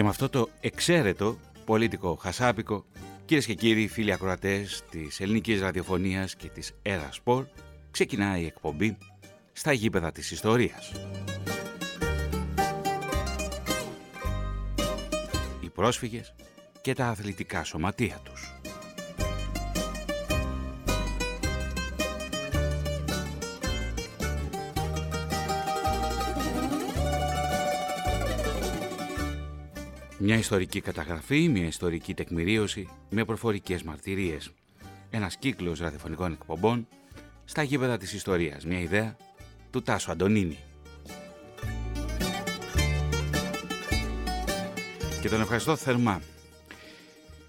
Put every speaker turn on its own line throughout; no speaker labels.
Και με αυτό το εξαίρετο πολίτικο χασάπικο, κυρίες και κύριοι φίλοι ακροατές της ελληνικής ραδιοφωνίας και της Έρα Σπορ, ξεκινάει η εκπομπή στα γήπεδα της ιστορίας. Οι πρόσφυγες και τα αθλητικά σωματεία τους. Μια ιστορική καταγραφή, μια ιστορική τεκμηρίωση με προφορικές μαρτυρίες. Ένας κύκλος ραδιοφωνικών εκπομπών στα γήπεδα της ιστορίας. Μια ιδέα του Τάσου Αντωνίνη. Και τον ευχαριστώ θερμά.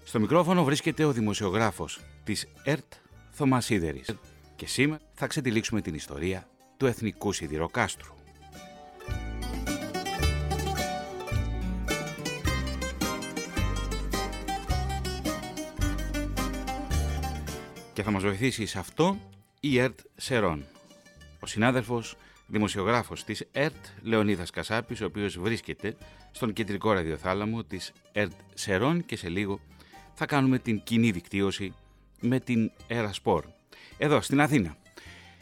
Στο μικρόφωνο βρίσκεται ο δημοσιογράφος της ΕΡΤ Θωμάς Σίδερης. Και σήμερα θα ξετυλίξουμε την ιστορία του Εθνικού Σιδηροκάστρου. Και θα μας βοηθήσει σε αυτό η ΕΡΤ Σερών. Ο συνάδελφος δημοσιογράφος της ΕΡΤ Λεωνίδας Κασάπης, ο οποίος βρίσκεται στον κεντρικό ραδιοθάλαμο της ΕΡΤ Σερών και σε λίγο θα κάνουμε την κοινή δικτύωση με την Ερασπορ. Εδώ στην Αθήνα.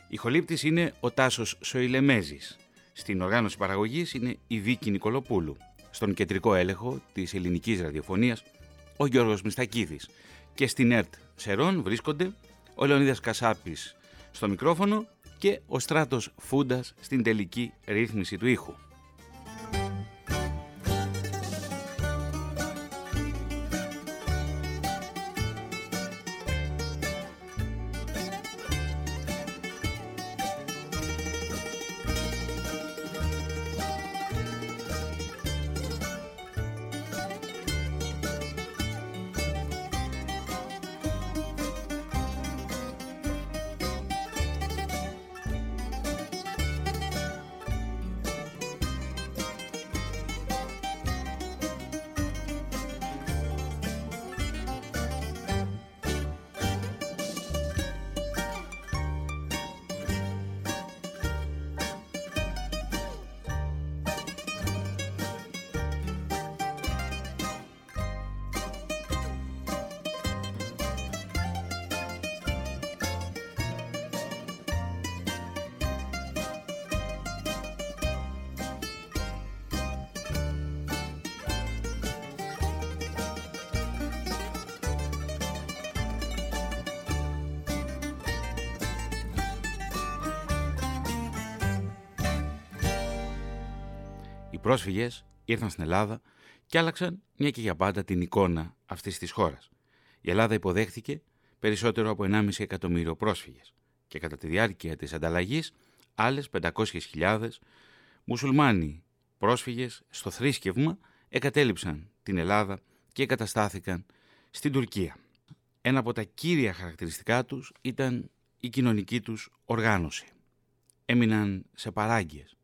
Η χολύπτης είναι ο Τάσος Σοηλεμέζης. Στην οργάνωση παραγωγής είναι η Βίκη Νικολοπούλου. Στον κεντρικό έλεγχο της ελληνικής ραδιοφωνίας ο Γιώργος Μιστακίδης. Και στην ΕΡΤ Σερών βρίσκονται ο Λεωνίδας Κασάπης στο μικρόφωνο και ο Στράτος Φούντας στην τελική ρύθμιση του ήχου. Πρόσφυγες ήρθαν στην Ελλάδα και άλλαξαν μια και για πάντα την εικόνα αυτής της χώρας. Η Ελλάδα υποδέχθηκε περισσότερο από 1,5 εκατομμύριο πρόσφυγες και κατά τη διάρκεια της ανταλλαγής άλλες 500.000 μουσουλμάνοι πρόσφυγες στο θρήσκευμα εγκατέλειψαν την Ελλάδα και εγκαταστάθηκαν στην Τουρκία. Ένα από τα κύρια χαρακτηριστικά τους ήταν η κοινωνική τους οργάνωση. Έμειναν σε παράγκες,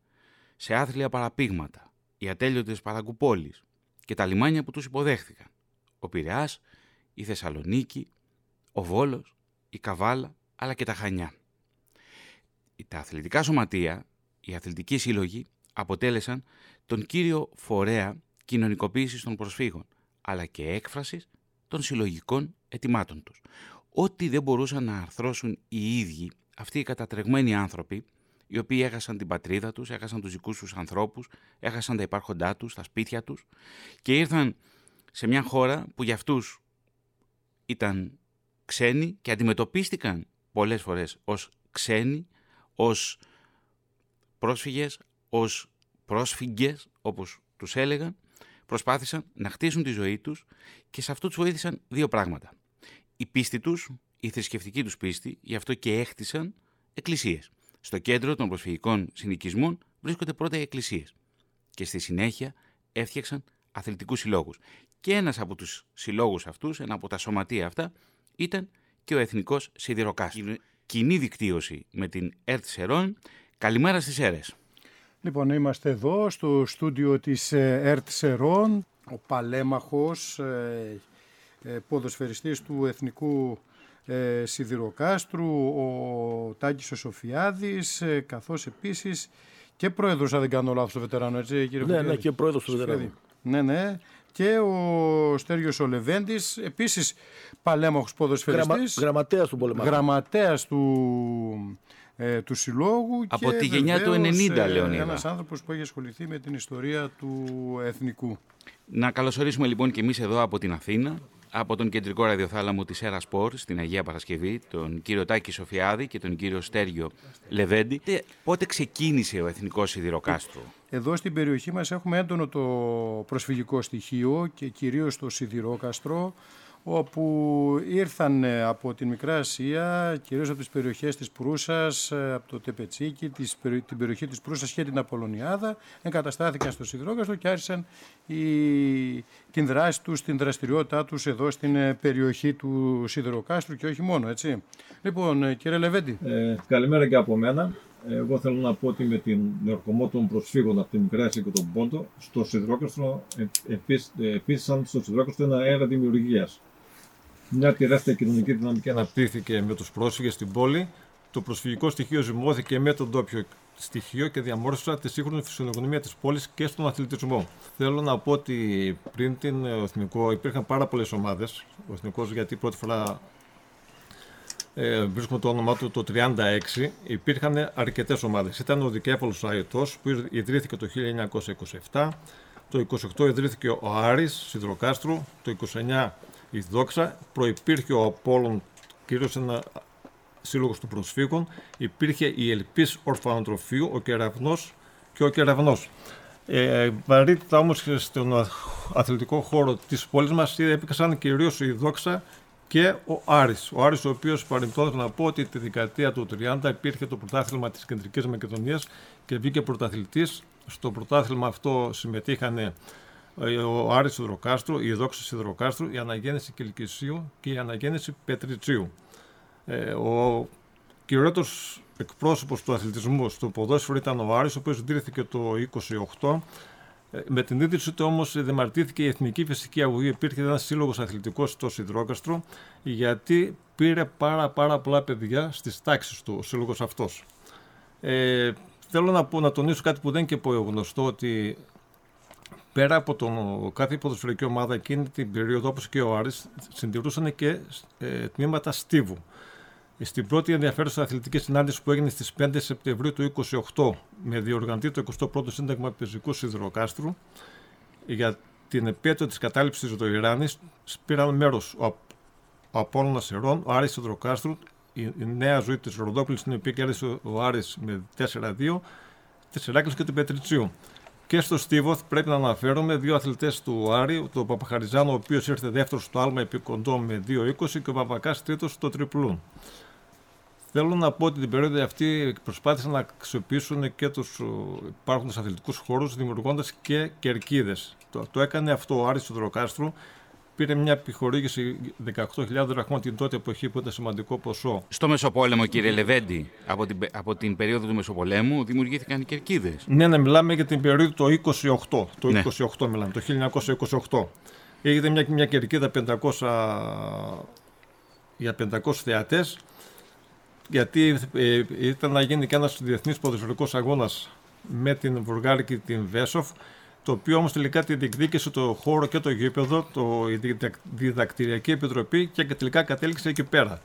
σε άθλια παραπήγματα, οι ατέλειωτες παραγκουπόλεις και τα λιμάνια που τους υποδέχθηκαν. Ο Πειραιάς, η Θεσσαλονίκη, ο Βόλος, η Καβάλα, αλλά και τα Χανιά. Τα αθλητικά σωματεία, οι αθλητικοί σύλλογοι, αποτέλεσαν τον κύριο φορέα κοινωνικοποίησης των προσφύγων, αλλά και έκφρασης των συλλογικών ετοιμάτων τους. Ό,τι δεν μπορούσαν να αρθρώσουν οι ίδιοι αυτοί οι κατατρεγμένοι άνθρωποι οι οποίοι έχασαν την πατρίδα τους, έχασαν τους δικούς τους ανθρώπους, έχασαν τα υπάρχοντά τους, τα σπίτια τους και ήρθαν σε μια χώρα που για αυτούς ήταν ξένοι και αντιμετωπίστηκαν πολλές φορές ως ξένοι, ως πρόσφυγες, ως πρόσφυγες όπως τους έλεγαν, προσπάθησαν να χτίσουν τη ζωή τους και σε αυτό τους βοήθησαν δύο πράγματα. Η πίστη τους, η θρησκευτική τους πίστη, γι' αυτό και έχτισαν εκκλησίες. Στο κέντρο των προσφυγικών συνοικισμών βρίσκονται πρώτα οι εκκλησίες και στη συνέχεια έφτιαξαν αθλητικούς συλλόγους. Και ένας από τους συλλόγους αυτούς, ένα από τα σωματεία αυτά, ήταν και ο Εθνικός Σιδηροκάστρος. Κοινή δικτύωση με την ΕΡΤ Σερών. Καλημέρα στις αίρες.
Λοιπόν, είμαστε εδώ στο στούντιο της ε, ΕΡΤ Σερών, ο παλέμαχος ε, ε, ποδοσφαιριστής του Εθνικού ε, Σιδηροκάστρου, ο Τάκης ο Σοφιάδης, ε, καθώς επίσης και πρόεδρος, αν δεν κάνω λάθος, του βετεράνου, έτσι κύριε
Ναι, ναι, και πρόεδρος του βετεράνου.
Ναι, ναι. Και ο Στέργιος ο Λεβέντης, επίσης παλέμαχος ποδοσφαιριστής. Γραμμα,
γραμματέας του πολεμάρχου.
Γραμματέας του, ε, του συλλόγου.
Από τη γενιά του 90, ε, Λεωνίδα.
Ένας άνθρωπος που έχει ασχοληθεί με την ιστορία του εθνικού.
Να καλωσορίσουμε λοιπόν και εμείς εδώ από την Αθήνα από τον κεντρικό ραδιοθάλαμο της Έρα Σπορ στην Αγία Παρασκευή, τον κύριο Τάκη Σοφιάδη και τον κύριο Στέργιο Λεβέντη. Πότε ξεκίνησε ο Εθνικός Σιδηροκάστρο.
Εδώ στην περιοχή μας έχουμε έντονο το προσφυγικό στοιχείο και κυρίως το Σιδηρόκαστρο όπου ήρθαν ε, από την Μικρά Ασία, κυρίως από τις περιοχές της Προύσας, ε, από το Τεπετσίκι, την περιοχή της Προύσας και την Απολωνιάδα, εγκαταστάθηκαν στο Σιδηρόκαστρο και άρχισαν η, την δράση τους, την δραστηριότητά τους εδώ στην ε, περιοχή του Σιδηροκάστρου και όχι μόνο, έτσι. Λοιπόν, κύριε Λεβέντη.
Ε, καλημέρα και από μένα. Εγώ θέλω να πω ότι με την νεορκομό των προσφύγων από την Μικρά Ασία και τον Πόντο, στο Σιδηρόκαστρο επίσης στο Σιδηρόκαστρο ένα αέρα δημιουργίας μια τεράστια κοινωνική δυναμική αναπτύχθηκε με τους πρόσφυγες στην πόλη. Το προσφυγικό στοιχείο ζυμώθηκε με τον τόπιο στοιχείο και διαμόρφωσε τη σύγχρονη φυσιογνωμία της πόλης και στον αθλητισμό. Θέλω να πω ότι πριν την Εθνικό υπήρχαν πάρα πολλές ομάδες. Ο Εθνικός, γιατί πρώτη φορά ε, βρίσκουμε το όνομά του το 1936, υπήρχαν αρκετές ομάδες. Ήταν ο Δικέφαλος Αετός που ιδρύθηκε το 1927. Το 28 ιδρύθηκε ο Άρης Σιδροκάστρου. Το 29 η δόξα, προϋπήρχε ο Απόλλων, κυρίως ένα σύλλογος των προσφύγων, υπήρχε η Ελπής Ορφανοτροφείου, ο Κεραυνός και ο Κεραυνός. Ε, βαρύτητα όμως στον αθλητικό χώρο της πόλης μας έπαιξαν κυρίως η Δόξα και ο Άρης. Ο Άρης ο οποίος παρεμπιπτόντως να πω ότι τη δεκαετία του 30 υπήρχε το πρωτάθλημα της Κεντρικής Μακεδονίας και βγήκε πρωταθλητής. Στο πρωτάθλημα αυτό συμμετείχαν ο Άρης Σιδροκάστρου, η Δόξα Σιδροκάστρου, η Αναγέννηση Κελκυσίου και η Αναγέννηση Πετριτσίου. Ε, ο κυριότερος εκπρόσωπος του αθλητισμού στο ποδόσφαιρο ήταν ο Άρης, ο οποίος δίδυθηκε το 28. Ε, με την ίδρυση του όμως δημαρτήθηκε η Εθνική Φυσική Αγωγή. Υπήρχε ένας σύλλογος αθλητικός στο Σιδρόκαστρο, γιατί πήρε πάρα, πάρα πολλά παιδιά στις τάξεις του ο σύλλογος αυτός. Ε, θέλω να, πω, να τονίσω κάτι που δεν είναι και γνωστό, ότι πέρα από τον κάθε ποδοσφαιρική ομάδα εκείνη την περίοδο, όπως και ο Άρης, συντηρούσαν και ε, τμήματα στίβου. Στην πρώτη ενδιαφέρουσα αθλητική συνάντηση που έγινε στις 5 Σεπτεμβρίου του 2028 με διοργανωτή το 21ο Σύνταγμα Πεζικού Σιδηροκάστρου για την επέτειο της κατάληψης της Ζωηράνης πήραν μέρος ο, ο Απόλλωνας Ερών, ο Άρης Σιδηροκάστρου, η, η νέα ζωή της Ροδόπουλης, την οποία κέρδισε ο Άρης με 4-2, της Εράκλης και του Πετριτσίου. Και στο Στίβοθ πρέπει να αναφέρουμε δύο αθλητές του Άρη, τον Παπαχαριζάνο, ο οποίος ήρθε δεύτερος στο άλμα επί κοντό με 2-20 και ο Παπακάς τρίτος στο τριπλούν. Θέλω να πω ότι την περίοδο αυτή προσπάθησαν να αξιοποιήσουν και τους υπάρχοντες αθλητικούς χώρους, δημιουργώντας και κερκίδες. Το, το έκανε αυτό ο Άρης του Δροκάστρου πήρε μια επιχορήγηση 18.000 δραχμών την τότε εποχή που ήταν σημαντικό ποσό.
Στο Μεσοπόλεμο, κύριε Λεβέντη, από την, από την περίοδο του Μεσοπολέμου δημιουργήθηκαν οι κερκίδες.
Ναι, ναι, μιλάμε για την περίοδο το 28. Το ναι. 28 μιλάμε, το 1928. Έγινε μια, μια κερκίδα 500, για 500 θεατές, γιατί ε, ήταν να γίνει και ένας διεθνής ποδοσφαιρικός αγώνας με την Βουργάρη και την Βέσοφ το οποίο όμως τελικά τη διεκδίκησε το χώρο και το γήπεδο, το, η διδακτηριακή επιτροπή και τελικά κατέληξε εκεί πέρα.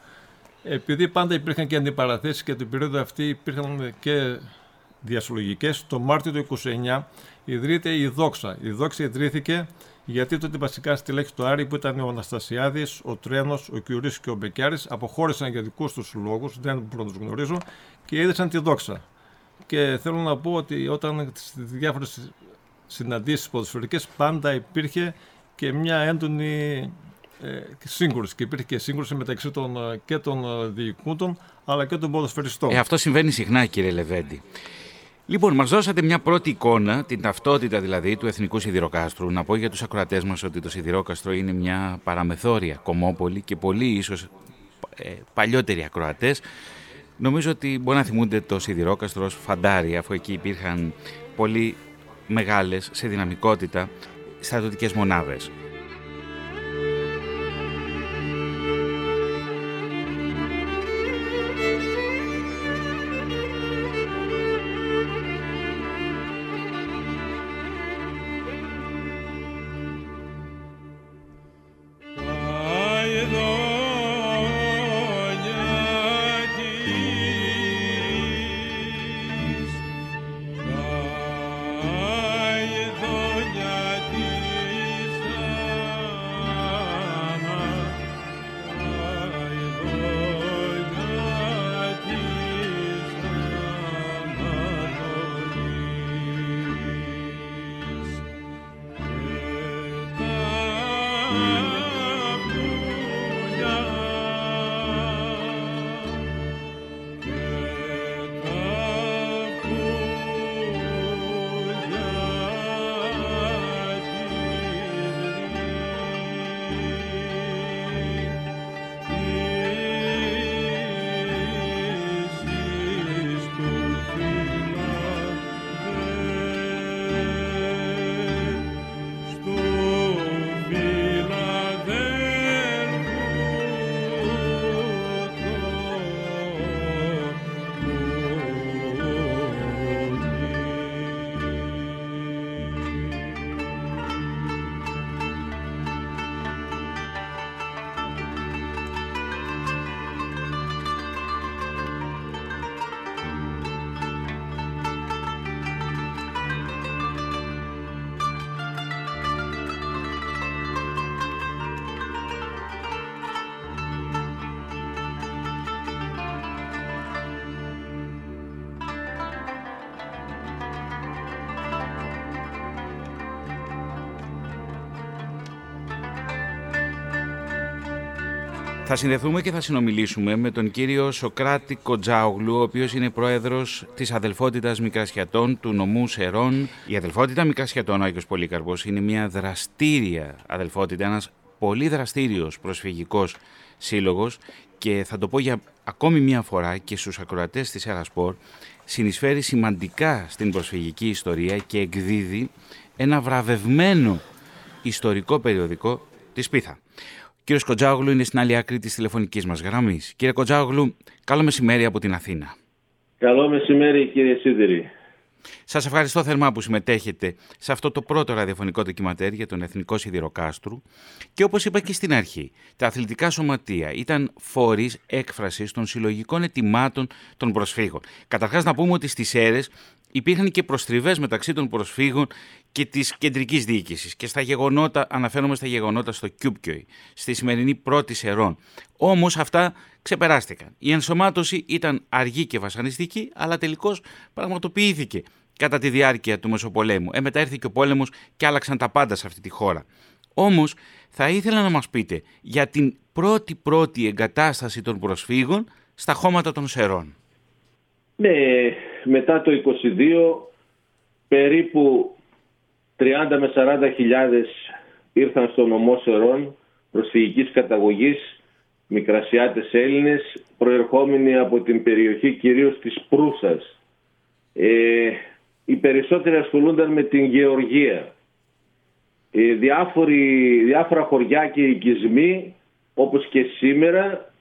Επειδή πάντα υπήρχαν και αντιπαραθέσεις και την περίοδο αυτή υπήρχαν και διασυλλογικές, το Μάρτιο του 29 ιδρύεται η Δόξα. Η Δόξα ιδρύθηκε γιατί τότε βασικά στη λέξη του Άρη που ήταν ο Αναστασιάδης, ο Τρένος, ο Κιουρί και ο Μπεκιάρης αποχώρησαν για δικούς τους λόγους, δεν μπορώ να τους γνωρίζω, και ίδρυσαν τη Δόξα. Και θέλω να πω ότι όταν στις διάφορες συναντήσεις ποδοσφαιρικές πάντα υπήρχε και μια έντονη ε, σύγκρουση και υπήρχε και σύγκρουση μεταξύ των, ε, και των ε, διοικούντων αλλά και των ποδοσφαιριστών.
Ε, αυτό συμβαίνει συχνά κύριε Λεβέντη. Λοιπόν, μας δώσατε μια πρώτη εικόνα, την ταυτότητα δηλαδή του Εθνικού Σιδηροκάστρου. Να πω για τους ακροατές μας ότι το Σιδηρόκαστρο είναι μια παραμεθόρια κομμόπολη και πολλοί ίσως ε, παλιότεροι ακροατές νομίζω ότι μπορεί να θυμούνται το Σιδηρόκαστρο ως φαντάρι, αφού εκεί υπήρχαν πολλοί μεγάλες σε δυναμικότητα στρατιωτικές μονάδες. Θα συνδεθούμε και θα συνομιλήσουμε με τον κύριο Σοκράτη Κοντζάογλου, ο οποίος είναι πρόεδρος της Αδελφότητας Μικρασιατών του νομού Σερών. Η Αδελφότητα Μικρασιατών, ο Άγιος Πολύκαρπος, είναι μια δραστήρια αδελφότητα, ένας πολύ δραστήριος προσφυγικός σύλλογος και θα το πω για ακόμη μια φορά και στους ακροατές της Ερασπορ, συνεισφέρει σημαντικά στην προσφυγική ιστορία και εκδίδει ένα βραβευμένο ιστορικό περιοδικό της Πίθα. Κύριο Κοντζάγλου είναι στην άλλη άκρη της τηλεφωνικής μας γραμμής. Κύριε Κοντζάγλου, καλό μεσημέρι από την Αθήνα.
Καλό μεσημέρι, κύριε Σίδηρη.
Σας ευχαριστώ θερμά που συμμετέχετε σε αυτό το πρώτο ραδιοφωνικό ντοκιματέρ για τον Εθνικό Σιδηροκάστρου. Και όπως είπα και στην αρχή, τα αθλητικά σωματεία ήταν φορείς έκφρασης των συλλογικών ετοιμάτων των προσφύγων. Καταρχάς, να πούμε ότι στις αίρες υπήρχαν και προστριβές μεταξύ των προσφύγων και της κεντρικής διοίκησης και στα γεγονότα, αναφέρομαι στα γεγονότα στο Κιούπκιοι, στη σημερινή πρώτη Σερών. Όμως αυτά ξεπεράστηκαν. Η ενσωμάτωση ήταν αργή και βασανιστική, αλλά τελικώς πραγματοποιήθηκε κατά τη διάρκεια του Μεσοπολέμου. Ε, μετά ήρθε και ο πόλεμος και άλλαξαν τα πάντα σε αυτή τη χώρα. Όμως θα ήθελα να μας πείτε για την πρώτη πρώτη εγκατάσταση των προσφύγων στα χώματα των Σερών.
Ναι, μετά το 22 περίπου 30 με 40 χιλιάδες ήρθαν στο νομό Σερών προσφυγικής καταγωγής μικρασιάτες Έλληνες προερχόμενοι από την περιοχή κυρίως της Προύσας. Ε, οι περισσότεροι ασχολούνταν με την γεωργία. Ε, διάφοροι, διάφορα χωριά και οικισμοί όπως και σήμερα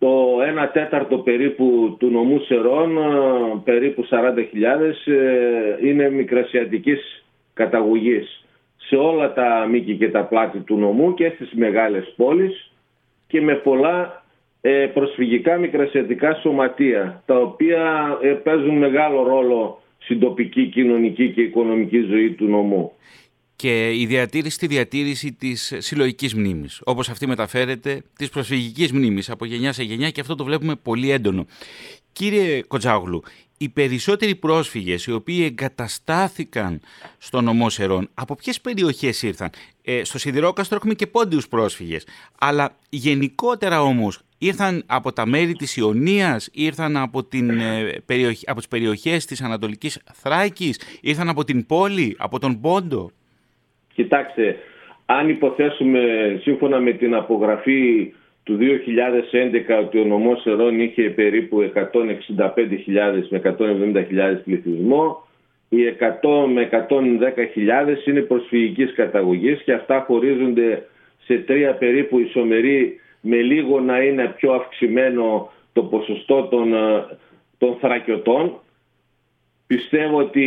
το 1 τέταρτο περίπου του νομού Σερών, ε, περίπου 40.000, ε, είναι μικρασιατικής καταγωγής σε όλα τα μήκη και τα πλάτη του νομού και στις μεγάλες πόλεις και με πολλά ε, προσφυγικά μικρασιατικά σωματεία τα οποία παίζουν μεγάλο ρόλο στην τοπική, κοινωνική και οικονομική ζωή του νομού
και η διατήρηση τη διατήρηση της συλλογικής μνήμης, όπως αυτή μεταφέρεται της προσφυγικής μνήμης από γενιά σε γενιά και αυτό το βλέπουμε πολύ έντονο. Κύριε Κοτζάγλου, οι περισσότεροι πρόσφυγες οι οποίοι εγκαταστάθηκαν στο νομό Σερών, από ποιες περιοχές ήρθαν; Ε, στο Σιδηρόκαστρο έχουμε και πόντιους πρόσφυγες, αλλά γενικότερα όμως ήρθαν από τα μέρη της Ιωνίας, ήρθαν από, την, ε, περιοχή, από τις περιοχές της Ανατολικής Θράκης, ήρθαν από την πόλη, από τον Πόντο;
Κοιτάξτε, αν υποθέσουμε σύμφωνα με την απογραφή του 2011 ότι ο νομός Ερών είχε περίπου 165.000 με 170.000 πληθυσμό, οι 100 με 110.000 είναι προσφυγικής καταγωγής και αυτά χωρίζονται σε τρία περίπου ισομερή με λίγο να είναι πιο αυξημένο το ποσοστό των, ε, των θρακιωτών Πιστεύω ότι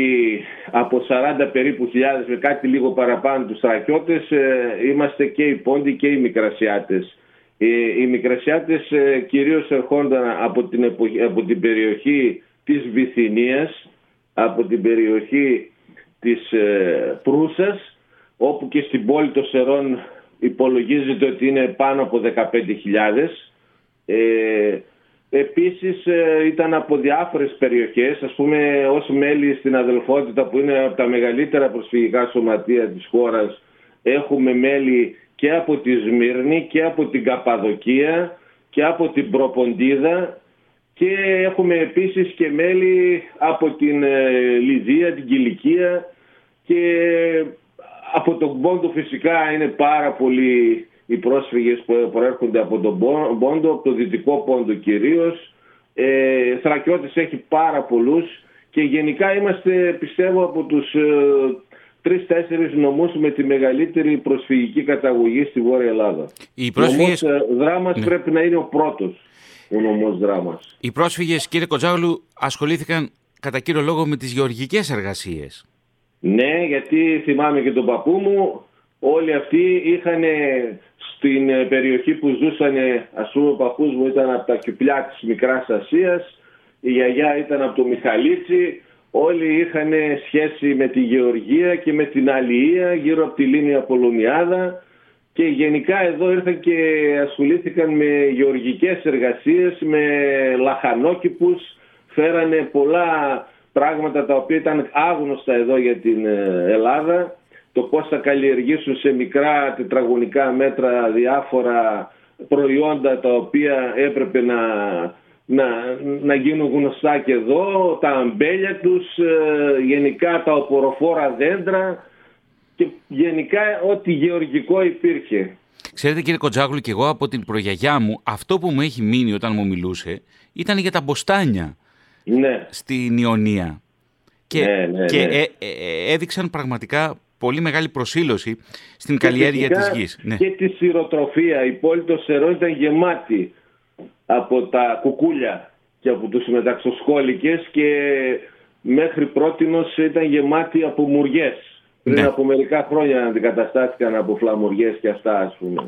από 40 περίπου χιλιάδες με κάτι λίγο παραπάνω τους στρατιώτες ε, είμαστε και οι πόντοι και οι μικρασιάτες. Ε, οι μικρασιάτες ε, κυρίως ερχόνταν από την, από την περιοχή της Βυθινίας, από την περιοχή της Προύσας, όπου και στην πόλη των Σερών υπολογίζεται ότι είναι πάνω από 15.000. Επίσης ε, ήταν από διάφορες περιοχές, ας πούμε ως μέλη στην αδελφότητα που είναι από τα μεγαλύτερα προσφυγικά σωματεία της χώρας έχουμε μέλη και από τη Σμύρνη και από την Καπαδοκία και από την Προποντίδα και έχουμε επίσης και μέλη από την ε, Λιδία, την Κιλικία και από τον Πόντο φυσικά είναι πάρα πολλοί οι πρόσφυγες που προέρχονται από τον Πόντο, από το Δυτικό Πόντο κυρίως. Ε, Θρακιώτης έχει πάρα πολλούς και γενικά είμαστε πιστεύω από τους ε, τρεις-τέσσερις νομούς με τη μεγαλύτερη προσφυγική καταγωγή στη Βόρεια Ελλάδα.
Οι πρόσφυγες...
Ο νομός ε, Δράμας ναι. πρέπει να είναι ο πρώτος ο νομός Δράμας.
Οι πρόσφυγες κύριε Κοτζάγλου ασχολήθηκαν κατά κύριο λόγο με τις γεωργικές εργασίες.
Ναι, γιατί θυμάμαι και τον παππού μου, όλοι αυτοί είχαν στην ε, περιοχή που ζούσαν, ας πούμε ο παππούς μου ήταν από τα Κυπλιά της Μικράς Ασίας, η γιαγιά ήταν από το Μιχαλίτσι, όλοι είχαν σχέση με τη γεωργία και με την αλληλεία γύρω από τη Λίμνη Απολωνιάδα. Και γενικά εδώ ήρθαν και ασχολήθηκαν με γεωργικές εργασίες, με λαχανόκηπους, φέρανε πολλά πράγματα τα οποία ήταν άγνωστα εδώ για την ε, Ελλάδα, το πώς θα καλλιεργήσουν σε μικρά τετραγωνικά μέτρα διάφορα προϊόντα τα οποία έπρεπε να, να, να γίνουν γνωστά και εδώ, τα αμπέλια τους, ε, γενικά τα οποροφόρα δέντρα και γενικά ό,τι γεωργικό υπήρχε.
Ξέρετε κύριε Κοντζάγλου και εγώ από την προγιαγιά μου αυτό που μου έχει μείνει όταν μου μιλούσε ήταν για τα μποστάνια
ναι.
στην Ιωνία. Και,
ναι, ναι,
και
ναι.
Ε, ε, έδειξαν πραγματικά πολύ μεγάλη προσήλωση στην καλλιέργεια της γης.
Ναι. Και τη σειροτροφία. Η πόλη των Σερών ήταν γεμάτη από τα κουκούλια και από τους μεταξοσκόλικες και μέχρι πρότινος ήταν γεμάτη από μουριές. Πριν
Ναι.
από μερικά χρόνια αντικαταστάθηκαν από φλαμουριές και αυτά ας πούμε.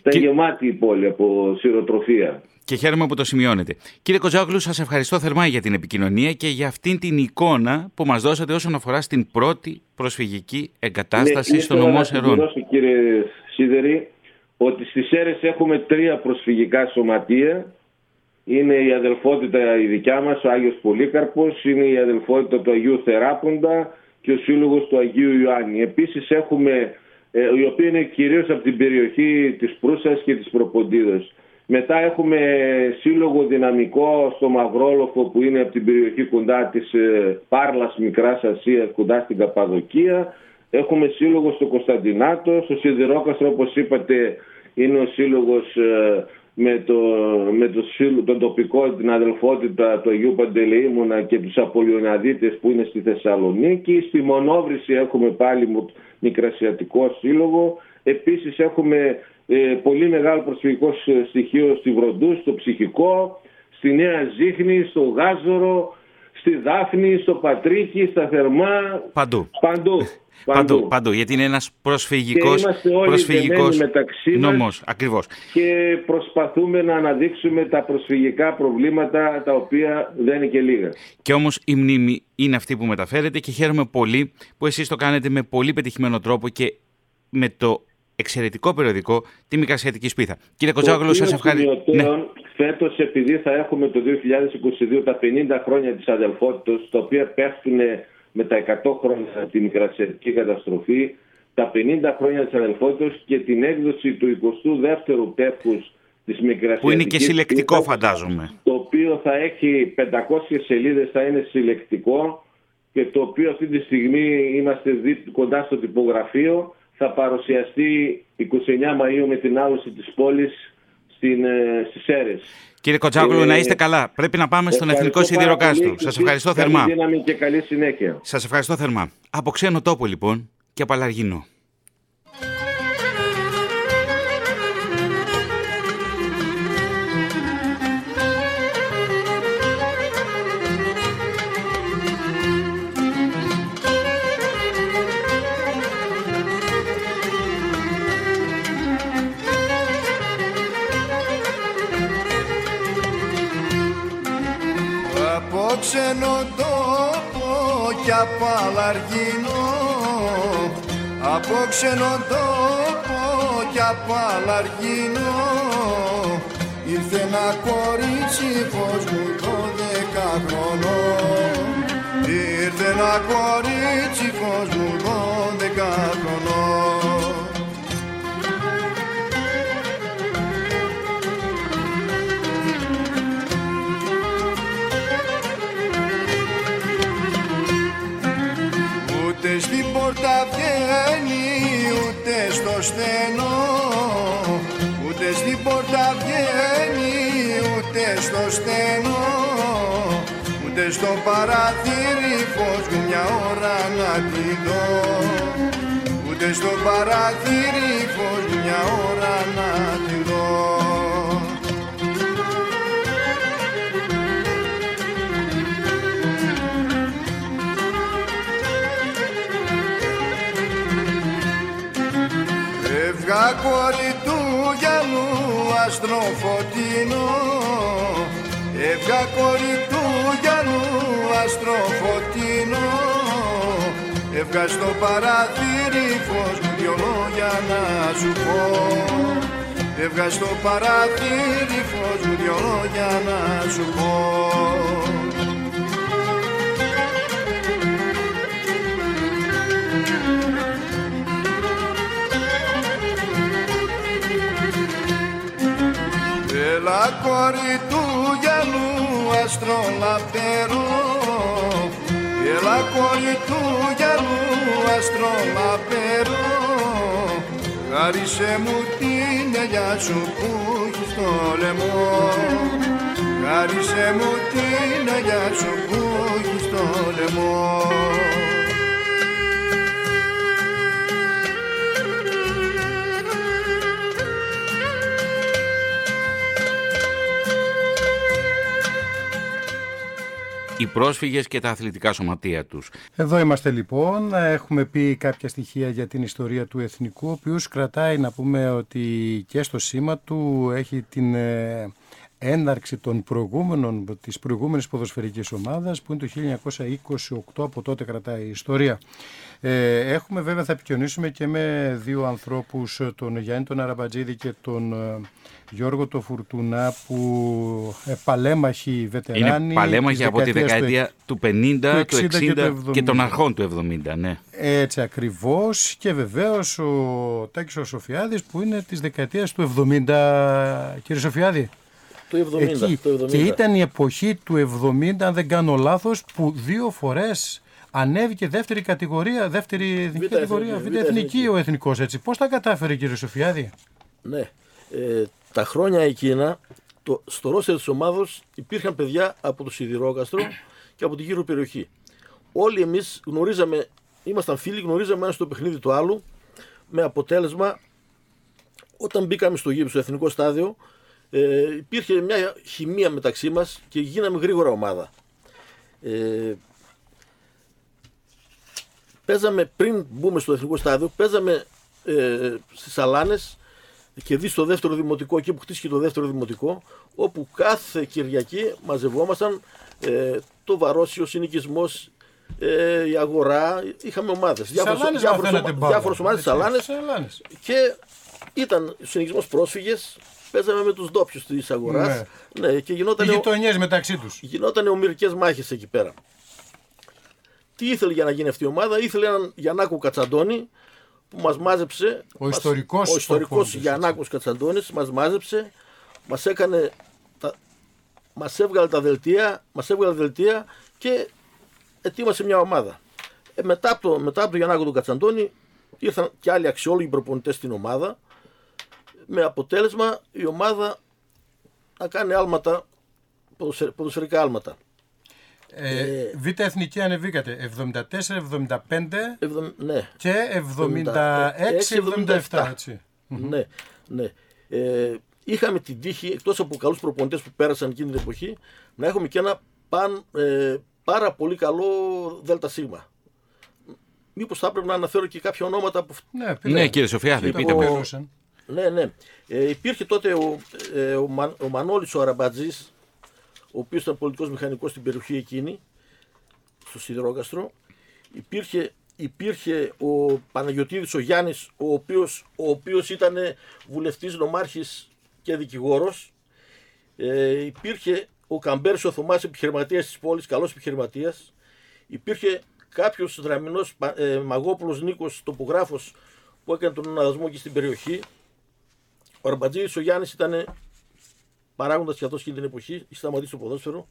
Ήταν
Και-
γεμάτη η πόλη από σειροτροφία.
Και χαίρομαι που το σημειώνετε. Κύριε Κοντζάγλου, σας ευχαριστώ θερμά για την επικοινωνία και για αυτήν την εικόνα που μας δώσατε όσον αφορά στην πρώτη προσφυγική εγκατάσταση
Ναι,
στον
ήθελα
νομό
να
Σερών.
συμπληρώσω, κύριε Σίδερη, ότι στις Σέρες έχουμε τρία προσφυγικά σωματεία. Είναι η αδελφότητα η δικιά μας, ο Άγιος Πολύκαρπος, είναι η αδελφότητα του Αγίου Θεράποντα και ο Σύλλογος του Αγίου Ιωάννη. Επίσης έχουμε, ε, η οποία είναι κυρίως από την περιοχή της Προύσας και της Προποντίδος. Μετά έχουμε σύλλογο δυναμικό στο Μαυρόλοφο που είναι από την περιοχή κοντά της ε, Πάρλας Μικράς Ασίας κοντά στην Καπαδοκία. Έχουμε σύλλογο στο Κωνσταντινάτο, στο Σιδηρόκαστρο όπως είπατε είναι ο σύλλογος ε, με, το, με το σύλλο- τον τοπικό, την αδελφότητα του Αγίου Παντελεήμωνα και τους Απολιοναδίτες που είναι στη Θεσσαλονίκη. Στη Μονόβρηση έχουμε πάλι μου- Μικρασιατικό Σύλλογο. Επίσης έχουμε ε, πολύ μεγάλο προσφυγικό σ- στοιχείο στη Βροντού, στο Ψυχικό, στη Νέα Ζήχνη, στο Γάζορο, στη Δάφνη, στο Πατρίκι, στα Θερμά,
Παντού.
παντού.
Παντού, παντού, γιατί είναι ένας προσφυγικός,
Και είμαστε όλοι
προσφυγικός
δεμένοι μεταξύ μας.
νόμος. Ακριβώς.
και προσπαθούμε να αναδείξουμε τα προσφυγικά προβλήματα τα οποία δεν είναι και λίγα.
Και όμως η μνήμη είναι αυτή που μεταφέρεται και χαίρομαι πολύ που εσείς το κάνετε με πολύ πετυχημένο τρόπο και με το εξαιρετικό περιοδικό τη Μικρασιατική Σπίθα. Κύριε Κοτζάγλου, σας ευχαριστώ. Ναι.
Φέτος επειδή θα έχουμε το 2022 τα 50 χρόνια της αδελφότητας, τα οποία πέφτουν με τα 100 χρόνια από τη μικρασιατική καταστροφή, τα 50 χρόνια της αδελφότητας και την έκδοση του 22ου τεύχους της μικρασιατικής
Που είναι και συλλεκτικό
Σπίθας,
φαντάζομαι.
το οποίο θα έχει 500 σελίδες, θα είναι συλλεκτικό και το οποίο αυτή τη στιγμή είμαστε δι- κοντά στο τυπογραφείο. Θα παρουσιαστεί 29 Μαΐου με την άλωση της πόλης στην, ε, στις Σέρες.
Κύριε Κοτζάγλου,
Ε,
να είστε καλά. Πρέπει να πάμε στον
Ευχαριστώ
Εθνικό
πάρα
Σιδηροκάστρο.
πολύ.
Σας ευχαριστώ
Καλή
θερμά.
δύναμη και καλή συνέχεια.
Σας ευχαριστώ θερμά. Από ξένο τόπο λοιπόν και από
κι από αλαργινό Από ξένο τόπο κι από αλαργινό Ήρθε ένα κορίτσι φως μου το δεκαχρονό. Ήρθε ένα κορίτσι φως μου το δεκαχρονό στενό. Ούτε στο παραθύρι φως μου μια ώρα να τη δω ούτε στο παραθύρι φως μου μια ώρα να τη δω Εύγα κόρη Εύγα κόρη του γυαλού αστροφωτεινό Εύγα στο παραθύρι φως μου δυο λόγια να σου πω. Εύγα στο παραθύρι φως μου δυο λόγια να σου πω. Έλα κόρη του γυαλού αστρολαπτερό Έλα κόρη του γυαλού αστρολαπτερό Χάρισε μου την ελιά σου που έχεις στο λαιμό. Χάρισε μου την ελιά σου που έχεις στο λαιμό
Οι πρόσφυγες και τα αθλητικά σωματεία τους.
Εδώ είμαστε λοιπόν, έχουμε πει κάποια στοιχεία για την ιστορία του εθνικού, ο οποίος κρατάει να πούμε ότι και στο σήμα του έχει την ε, έναρξη των προηγούμενων, της προηγούμενης ποδοσφαιρικής ομάδας που είναι το 1928, από τότε κρατάει η ιστορία. Ε, έχουμε βέβαια, θα επικοινωνήσουμε και με δύο ανθρώπους, τον Γιάννη τον Αραμπατζίδη και τον ε, Γιώργο το Φουρτουνά που ε, παλέμαχοι βετεράνοι.
Είναι παλέμαχοι από τη δεκαετίας του 50, του 60,
και
και,
του 70.
των αρχών του 70, ναι.
Έτσι ακριβώς και βεβαίως ο Τάκης ο Σοφιάδης που είναι της δεκαετίας του 70, κύριε Σοφιάδη.
Το 70.
Εκεί.
Το 70.
Και ήταν η εποχή του 70, αν δεν κάνω λάθος, που δύο φορές ανέβηκε δεύτερη κατηγορία, δεύτερη εθνική
Β'
κατηγορία,
εθνική,
β'
β'
εθνική
εθνική.
ο εθνικός έτσι. Πώς τα κατάφερε κύριε Σοφιάδη;
Ναι. Ε, τα χρόνια εκείνα, το, στο ρόστερ της ομάδος υπήρχαν παιδιά από το Σιδηρόκαστρο και από την γύρω περιοχή. Όλοι εμείς γνωρίζαμε, ήμασταν φίλοι, γνωρίζαμε ένα στο παιχνίδι του άλλου, με αποτέλεσμα, όταν μπήκαμε στο γήπεδο, στο εθνικό στάδιο, ε, υπήρχε μια χημεία μεταξύ μας και γίναμε γρήγορα ομάδα. Ε, παίζαμε πριν μπούμε στο εθνικό στάδιο, παίζαμε ε, στις Αλάνες και δεις στο δεύτερο δημοτικό, εκεί που χτίστηκε το δεύτερο δημοτικό, όπου κάθε Κυριακή μαζευόμασταν ε, το βαρόσιο, ο συνοικισμός, ε, η αγορά, είχαμε ομάδες. Διάφορες,
Σαλάνες
διάφορες,
μαθαίνατε
ομα-
μπάλα.
διάφορες ομάδες στις
Έτσι,
Αλάνες
Σαλάνες.
και ήταν συνοικισμός πρόσφυγες, παίζαμε με τους ντόπιους της αγοράς ναι. και
Οι
γινόταν, ο,
γειτονιές μεταξύ τους.
γινόταν ομοιρικές μάχες εκεί πέρα. Τι ήθελε για να γίνει αυτή η ομάδα, ήθελε έναν Γιαννάκο Κατσαντώνη που μας μάζεψε.
Ο
μας-
ιστορικός
Ο ιστορικός
Στοκχόλμης,
Γιαννάκος Κατσαντώνης μας μάζεψε, μας έκανε, τα, μας έβγαλε τα δελτία, μας έβγαλε δελτία και ετοίμασε μια ομάδα. Ε, μετά, από το, μετά από το Γιαννάκο τον Κατσαντώνη ήρθαν και άλλοι αξιόλογοι προπονητές στην ομάδα με αποτέλεσμα η ομάδα να κάνει άλματα, ποδοσφαι- ποδοσφαιρικά άλματα.
Ε, Β' εθνική ανεβήκατε 74-75
Εβδομ- ναι,
και 76-77 έτσι.
ναι, ναι. Ε, είχαμε την τύχη, εκτός από καλούς προπονητές που πέρασαν εκείνη την εποχή, να έχουμε και ένα παν, ε, πάρα πολύ καλό ΔΣ. Μήπως θα έπρεπε να αναφέρω και κάποια ονόματα που
Ναι, πείτε.
Ναι, κύριε Σοφιάδη,
Πείτε
πείτε
που
με.
περνούσαν.
Ναι, ναι. Ε, υπήρχε τότε ο, ε, ο, Μα, ο Μανώλης ο Αραμπατζής, ο οποίος ήταν πολιτικός μηχανικός στην περιοχή εκείνη, στο Σιδηρόκαστρο. Υπήρχε, υπήρχε ο Παναγιωτίδης ο Γιάννης, ο οποίος, ο οποίος ήταν βουλευτής, νομάρχης και δικηγόρος. Ε, υπήρχε ο Καμπέρης ο Θωμάς, επιχειρηματίας της πόλης, καλός επιχειρηματίας. Υπήρχε κάποιος δραμηνός Πα- ε, Μαγόπουλος Νίκος, τοπογράφος, που έκανε τον αναδασμό εκεί στην περιοχή. Ο Αρμπατζής ο Γιάννης ήταν παράγοντας και αυτός εκείνη την εποχή, είχε σταματήσει το ποδόσφαιρο.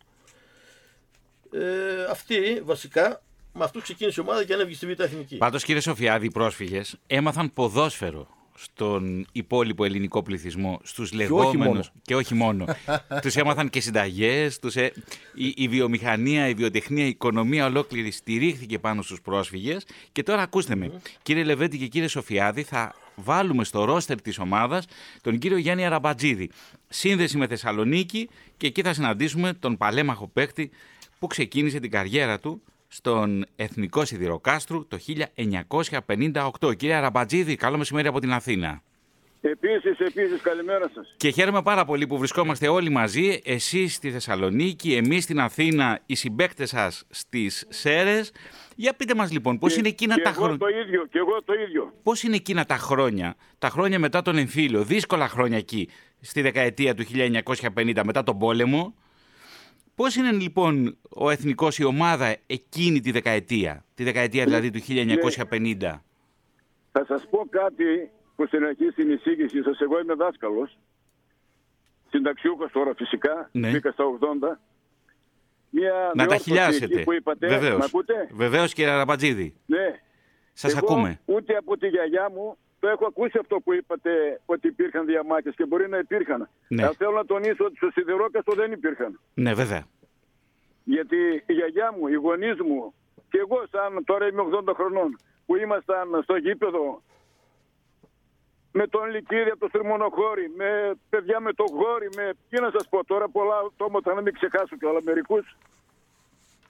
Ε, αυτοί βασικά με αυτούς ξεκίνησε η ομάδα και ανέβηκε στη Β' Εθνική.
Πάντως, κύριε Σοφιάδη, οι πρόσφυγες έμαθαν ποδόσφαιρο στον υπόλοιπο ελληνικό πληθυσμό, στους λεγόμενους και όχι μόνο. τους έμαθαν και συνταγές, τους ε... η, η, βιομηχανία, η βιοτεχνία, η οικονομία ολόκληρη στηρίχθηκε πάνω στους πρόσφυγες και τώρα ακούστε με, κύριε Λεβέντη και κύριε Σοφιάδη, θα βάλουμε στο ρόστερ της ομάδας τον κύριο Γιάννη Αραμπατζίδη. Σύνδεση με Θεσσαλονίκη και εκεί θα συναντήσουμε τον παλέμαχο παίκτη που ξεκίνησε την καριέρα του στον Εθνικό Σιδηροκάστρου το 1958. Κύριε Αραμπατζίδη, καλό μεσημέρι από την Αθήνα.
Επίσης, επίσης, καλημέρα σας.
Και χαίρομαι πάρα πολύ που βρισκόμαστε όλοι μαζί, εσείς στη Θεσσαλονίκη, εμείς στην Αθήνα, οι συμπέκτες σας στις Σέρες. Για πείτε μας λοιπόν, πώς είναι εκείνα
και
τα
εγώ
χρόνια...
το ίδιο, και εγώ το ίδιο.
Πώς είναι εκείνα τα χρόνια, τα χρόνια μετά τον εμφύλιο, δύσκολα χρόνια εκεί, στη δεκαετία του 1950 μετά τον πόλεμο, Πώς είναι λοιπόν ο εθνικός η ομάδα εκείνη τη δεκαετία, τη δεκαετία δηλαδή του 1950.
Θα σας πω κάτι που στην αρχή στην εισήγηση σας, εγώ είμαι δάσκαλος, συνταξιούχος τώρα φυσικά,
Ναι.
μπήκα στα 80. Μια
Να τα
διόρθωση
χιλιάσετε.
εκεί που είπατε,
Βεβαίως.
μ' ακούτε;
Βεβαίως κύριε Αραμπατζίδη.
Ναι.
Σας
Εγώ
ακούμε.
Ούτε από τη γιαγιά μου το έχω ακούσει αυτό που είπατε ότι υπήρχαν διαμάχες και μπορεί να υπήρχαν.
Ναι.
Αλλά θέλω να τονίσω ότι στο Σιδηρόκαστο δεν υπήρχαν.
Ναι βέβαια.
Γιατί η γιαγιά μου, οι γονείς μου και εγώ σαν τώρα είμαι 80 χρονών που ήμασταν στο γήπεδο με τον Λυκίδη από το Στριμονοχώρι, με παιδιά με το Γόρι, με τι να σας πω τώρα πολλά οτόματα να μην ξεχάσω και αλλά μερικούς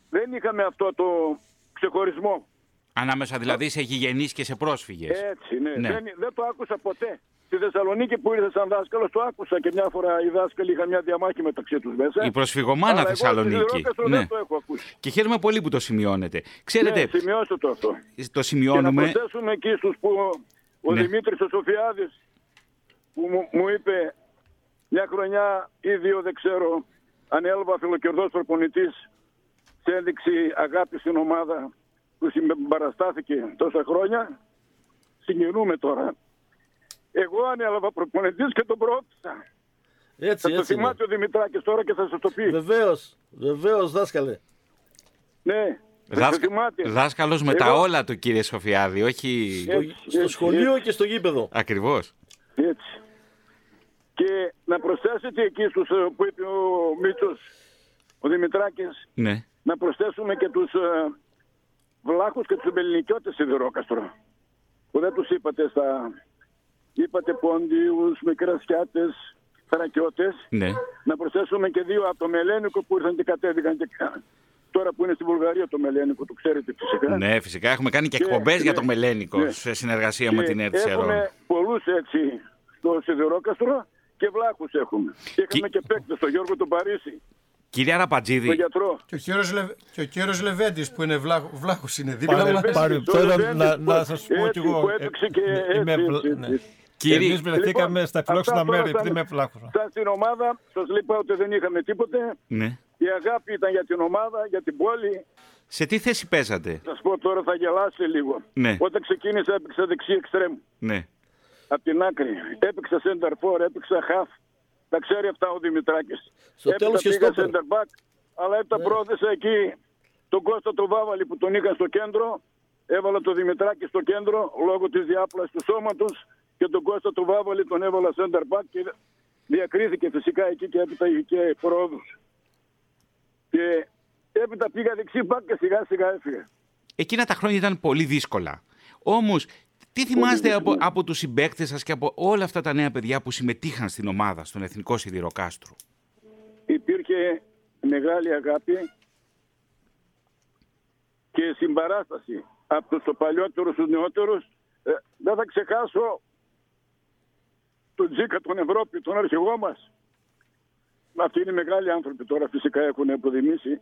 δεν είχαμε αυτό το ξεχωρισμό.
Ανάμεσα δηλαδή σε γηγενείς και σε πρόσφυγες.
Έτσι, ναι.
Ναι.
Δεν, δεν το άκουσα ποτέ. Στη Θεσσαλονίκη που ήρθα σαν δάσκαλος, το άκουσα και μια φορά οι δάσκαλοι είχαν μια διαμάχη μεταξύ τους μέσα.
Η προσφυγομάνα
Αλλά εγώ στη
Θεσσαλονίκη.
Σιδηρόκαστρο
Ναι.
Δεν το έχω ακούσει.
Και χαίρομαι πολύ που το σημειώνετε. Ξέρετε,
Ναι, σημειώστε το αυτό.
το
Και να
σημειώνουμε...
προσθέσουμε εκεί στους που ο
Ναι.
Δημήτρης ο Σοφιάδης που μου, μου είπε μια χρονιά ή δύο δεν ξέρω αν έλαβα φιλοκερδός προπονητής σε ένδειξη αγάπης στην ομάδα που συμπαραστάθηκε τόσα χρόνια συγκινούμε τώρα. Εγώ ανέλαβα προπονητής και τον πρόθεσα.
Έτσι,
Θα το
έτσι.
θυμάται ο Δημητράκης τώρα και θα σας το πει.
Βεβαίως, βεβαίως, δάσκαλε.
Ναι, θα το
Δάσκα...
θυμάται.
Δάσκαλος με τα
Εγώ-
όλα του κύριε Σοφιάδη, όχι...
Ε, Έτσι,
Στο
έτσι,
σχολείο και στο γήπεδο.
Ακριβώς.
Έτσι. Και να προσθέσετε εκεί στους, ε, που είπε ο Μίτσος, ο Δημητράκης,
Ναι.
να προσθέσουμε και τους ε, βλάχους και τους εμπελινικιώτες σιδηρόκαστρο. Που δεν τους είπατε στα... Είπατε πόντιους, μικρασιάτες, θρακιώτες.
Ναι.
Να προσθέσουμε και δύο από το Μελένικο που ήρθαν και κατέβηκαν και τώρα που είναι στη Βουλγαρία το Μελένικο, το ξέρετε φυσικά.
Ναι, φυσικά έχουμε κάνει και
Και-
εκπομπές για
ναι,
το Μελένικο
ναι.
σε συνεργασία με
Και
την ΕΡΤ
Έχουμε πολλούς έτσι στο Σιδηρόκαστρο και βλάχους έχουμε. Και είχαμε και παίκτες, τον Γιώργο τον Παρίσι,
Κύριε
τον
Αραμπατζίδη,
γιατρό.
Και ο κύριος, Λε... και ο κύριος Λεβέντης που είναι βλάχο... βλάχος είναι δίπλα.
Πάλι-
μας.
Παρεμπιπτόντως,
Παρεμπιπτόντως,
να-
να,
να
να σας πω
έτσι,
κι εγώ.
που έπαιξε και
ε, είμαι
έτσι,
βλα-
έτσι,
ναι.
έτσι.
Κύριε-
Εμείς βρεθήκαμε
Λοιπόν,
στα
αυτά
φιλόξενα
τώρα
μέρη
σαν-
επειδή είμαι βλάχος.
Σαν στην ομάδα, σας είπα ότι δεν είχαμε τίποτε.
ναι.
Η αγάπη ήταν για την ομάδα, για την πόλη.
σε τι θέση παίζατε;
Θα σας πω τώρα θα γελάσετε λίγο.
Ναι.
Όταν ξεκίνησα έπαιξα δεξί εξτρέμ.
Ναι.
από την άκρη. Έπαιξα center for, έπαιξα half. Τα ξέρει αυτά ο Δημητράκης.
Στο
Έπειτα
τέλος και
πήγα
στόπερ.
center back, αλλά έπειτα
Ναι.
πρόθεσα εκεί τον Κώστα τον Βάβαλη που τον είχα στο κέντρο. Έβαλα τον Δημητράκη στο κέντρο λόγω της διάπλασης του σώματος και τον Κώστα τον Βάβαλη τον έβαλα center back και διακρίθηκε φυσικά εκεί και έπειτα είχε πρόοδους. Και έπειτα πήγα δεξί back και σιγά σιγά έφυγα.
Εκείνα τα χρόνια ήταν πολύ δύσκολα. Όμως, τι θυμάστε από, από τους συμπαίκτες σας και από όλα αυτά τα νέα παιδιά που συμμετείχαν στην ομάδα, στον Εθνικό Σιδηροκάστρο.
υπήρχε μεγάλη αγάπη και συμπαράσταση από τους παλιότερους στους νεότερους. Ε, δεν θα ξεχάσω τον Τζίκα τον Ευρώπη, τον αρχηγό μας. Αυτοί είναι μεγάλοι άνθρωποι τώρα φυσικά έχουν αποδημήσει.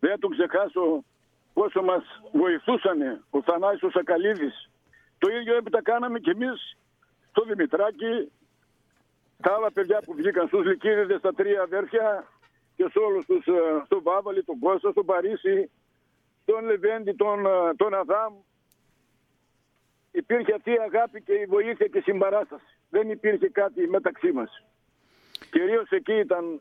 Δεν θα τον ξεχάσω πόσο μας βοηθούσαν ο Θανάσιος Ακαλίδης. Το ίδιο έπειτα κάναμε κι εμείς στο Δημητράκη, τα άλλα παιδιά που βγήκαν στους Λυκίδιδες, τα τρία αδέρφια και σε όλους τους, ε, στον Βάβαλη, τον Κώστα, στον Παρίσι, τον Λεβέντη, τον, ε, τον Αδάμ. Υπήρχε αυτή η αγάπη και η βοήθεια και η συμπαράσταση. Δεν υπήρχε κάτι μεταξύ μας. Κυρίως εκεί ήταν